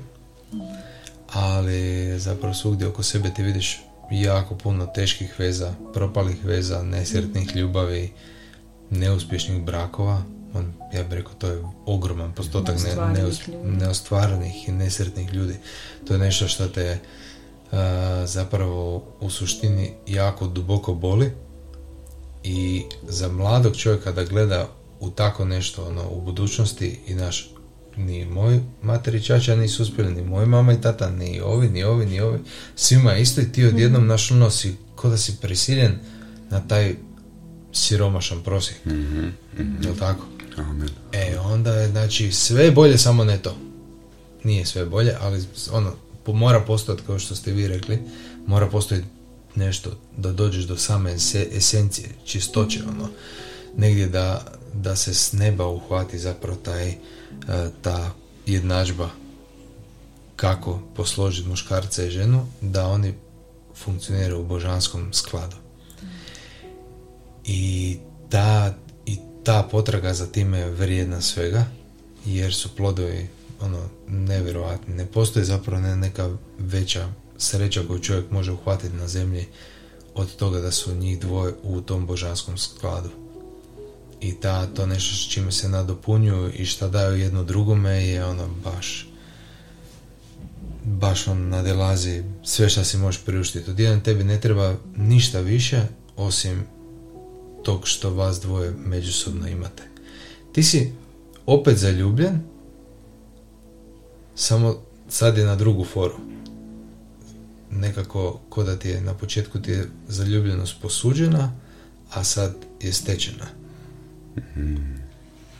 Ali zapravo svugdje oko sebe ti vidiš jako puno teških veza, propalih veza, nesretnih ljubavi, neuspješnih brakova. On, ja bih rekao, to je ogroman postotak ne, neus- ljudi. neostvarenih i nesretnih ljudi. To je nešto što te zapravo u suštini jako duboko boli i za mladog čovjeka da gleda u tako nešto ono, u budućnosti i naš ni moj materi i čača nisu uspjeli, ni moj mama i tata, ni ovi, ni ovi, ni ovi. Svima isto i ti odjednom naš ono si, ko da si prisiljen na taj siromašan prosjek. mhm, Jel tako? Amen. E, onda je, znači, sve je bolje, samo ne to. Nije sve bolje, ali ono, mora postojati, kao što ste vi rekli, mora postojati nešto da dođeš do same ese- esencije, čistoće, ono, negdje da, da se s neba uhvati zapravo taj, e, ta jednadžba kako posložiti muškarca i ženu, da oni funkcioniraju u božanskom skladu. I ta, i ta potraga za time je vrijedna svega, jer su plodovi ono, nevjerojatni. Ne postoji zapravo ne- neka veća sreća koju čovjek može uhvatiti na zemlji od toga da su njih dvoje u tom božanskom skladu. I ta, to nešto s čime se nadopunjuju i šta daju jedno drugome je ono baš baš on nadelazi sve što si možeš priuštiti. Odjedan tebi ne treba ništa više osim tog što vas dvoje međusobno imate. Ti si opet zaljubljen, samo sad je na drugu foru. Nekako, ko da ti je na početku ti je zaljubljenost posuđena, a sad je stečena.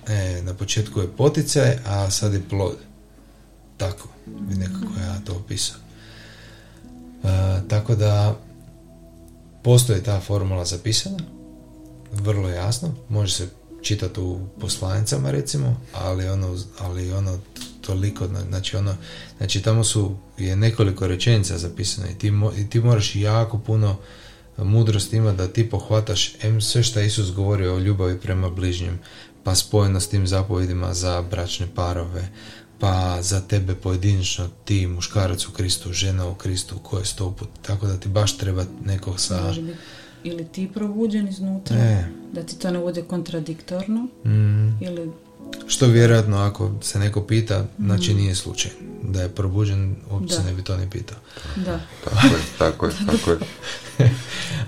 E, na početku je poticaj, a sad je plod. Tako bi nekako ja to opisao. E, tako da postoji ta formula zapisana, vrlo jasno, može se čitati u poslanicama recimo, ali ono, ali ono toliko, znači ono, znači tamo su je nekoliko rečenica zapisano i ti, mo- i ti moraš jako puno mudrosti ima da ti pohvataš em sve što Isus govorio o ljubavi prema bližnjem, pa spojeno s tim zapovjedima za bračne parove, pa za tebe pojedinično ti muškarac u Kristu, žena u Kristu, ko je sto put, tako da ti baš treba nekog sa... Biti ili ti probuđen iznutra, E. da ti to ne bude kontradiktorno, Mm, ili što vjerojatno ako se neko pita, znači nije slučaj. Da je probuđen, uopće Da. ne bi to ni pitao. da, Tako je, tako je, tako je.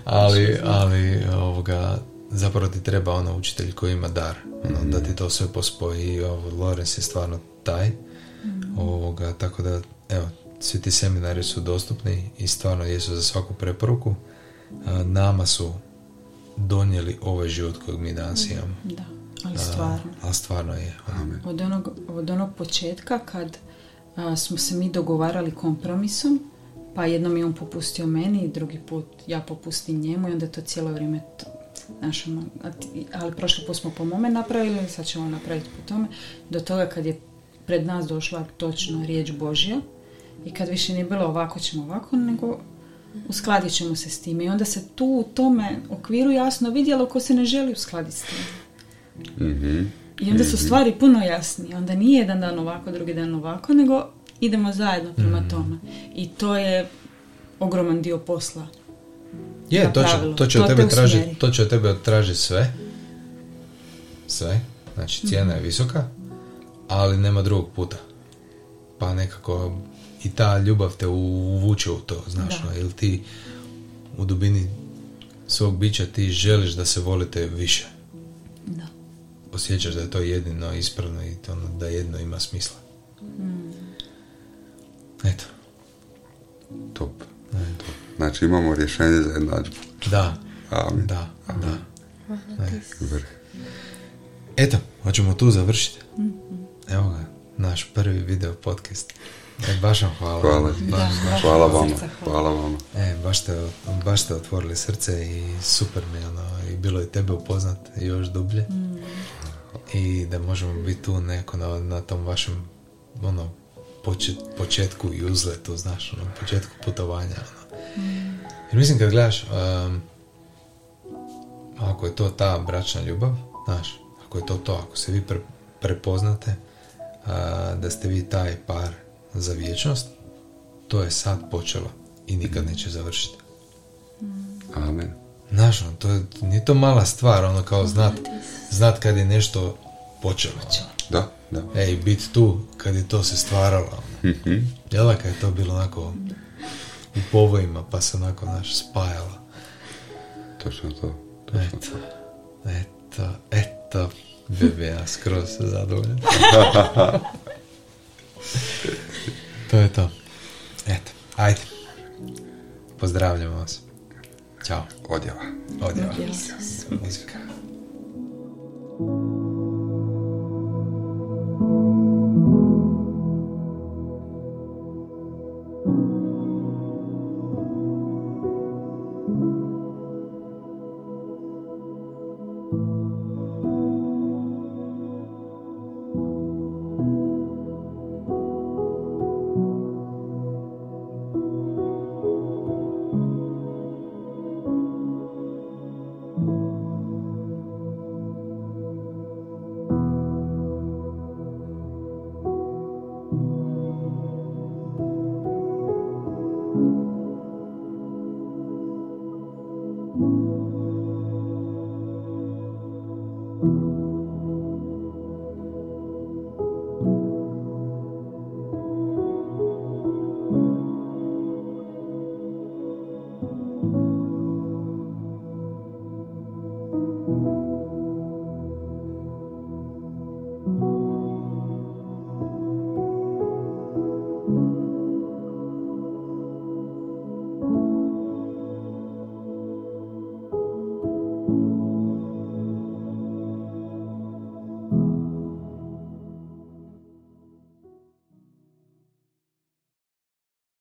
ali, ali ovoga, zapravo ti treba ono učitelj koji ima dar, ono, da ti to sve pospoji i ovo, Lorenz je stvarno taj, ovoga, tako da, evo, svi ti seminari su dostupni i stvarno jesu za svaku preporuku. A, nama su donijeli ovaj život kojeg mi danas imamo. da, ali A, stvarno. ali stvarno je. ono. Od onog, od onog početka kad a, smo se mi dogovarali kompromisom, pa jednom je on popustio meni, drugi put ja popustim njemu i onda to cijelo vrijeme to, znaš, ono, a ali prošli put smo po mome napravili, sad ćemo napraviti po tome, do toga kad je pred nas došla točno riječ Božja i kad više nije bilo ovako ćemo ovako, nego uskladit ćemo se s time i onda se tu u tome okviru jasno vidjelo ko se ne želi uskladiti s tim. Mhm. I onda su stvari puno jasnije. Onda nije jedan dan ovako, drugi dan ovako, nego idemo zajedno prema tome. I to je ogroman dio posla. Je, to će, to će To od te tebe tražiti, usmjeri. to će od tebe tražiti sve. Sve. Znači cijena je visoka, ali nema drugog puta. Pa nekako i ta ljubav te uvuče u to, znaš, Da. ili ti u dubini svog bića ti želiš da se volite više. Da. Osjećaš da je to jedino ispravno i to ono, da jedno ima smisla. Eto, Top. Top. Znači imamo rješenje za jednadžbu. da, Amen. da, da. Vrh. Eto, hoćemo tu završiti. Evo ga, naš prvi video podcast. E, baš vam hvala. Hvala. Baš, Da, baš. baš Hvala od vama. srca hvala. Hvala vama. E, baš ste, baš ste otvorili srce i super mi je ono, i bilo je tebe upoznat još dublje. I da možemo biti tu neko na, na tom vašem ono, počet, početku i uzletu, znaš, ono, početku putovanja. Ono. Jer mislim kad gledaš, um, ako je to ta bračna ljubav, znaš, ako je to to, ako se vi pre- prepoznate a, da ste vi taj par za vječnost, to je sad počelo i nikad neće završiti. Amen. Znaš, ono, to je, nije to mala stvar, ono kao znat, znat kad je nešto počelo. Da, da. Ej, bit tu kad je to se stvaralo. Mhm. Jel da kad je to bilo onako u povojima pa se onako naš spajalo. Točno to. Točno Eto, to. eto, eto, bebe, ja skroz se zadovoljan. to je to. Eto, ajde. Pozdravljamo vas. Ćao. Odjava. Odjava. Jel? Muzika.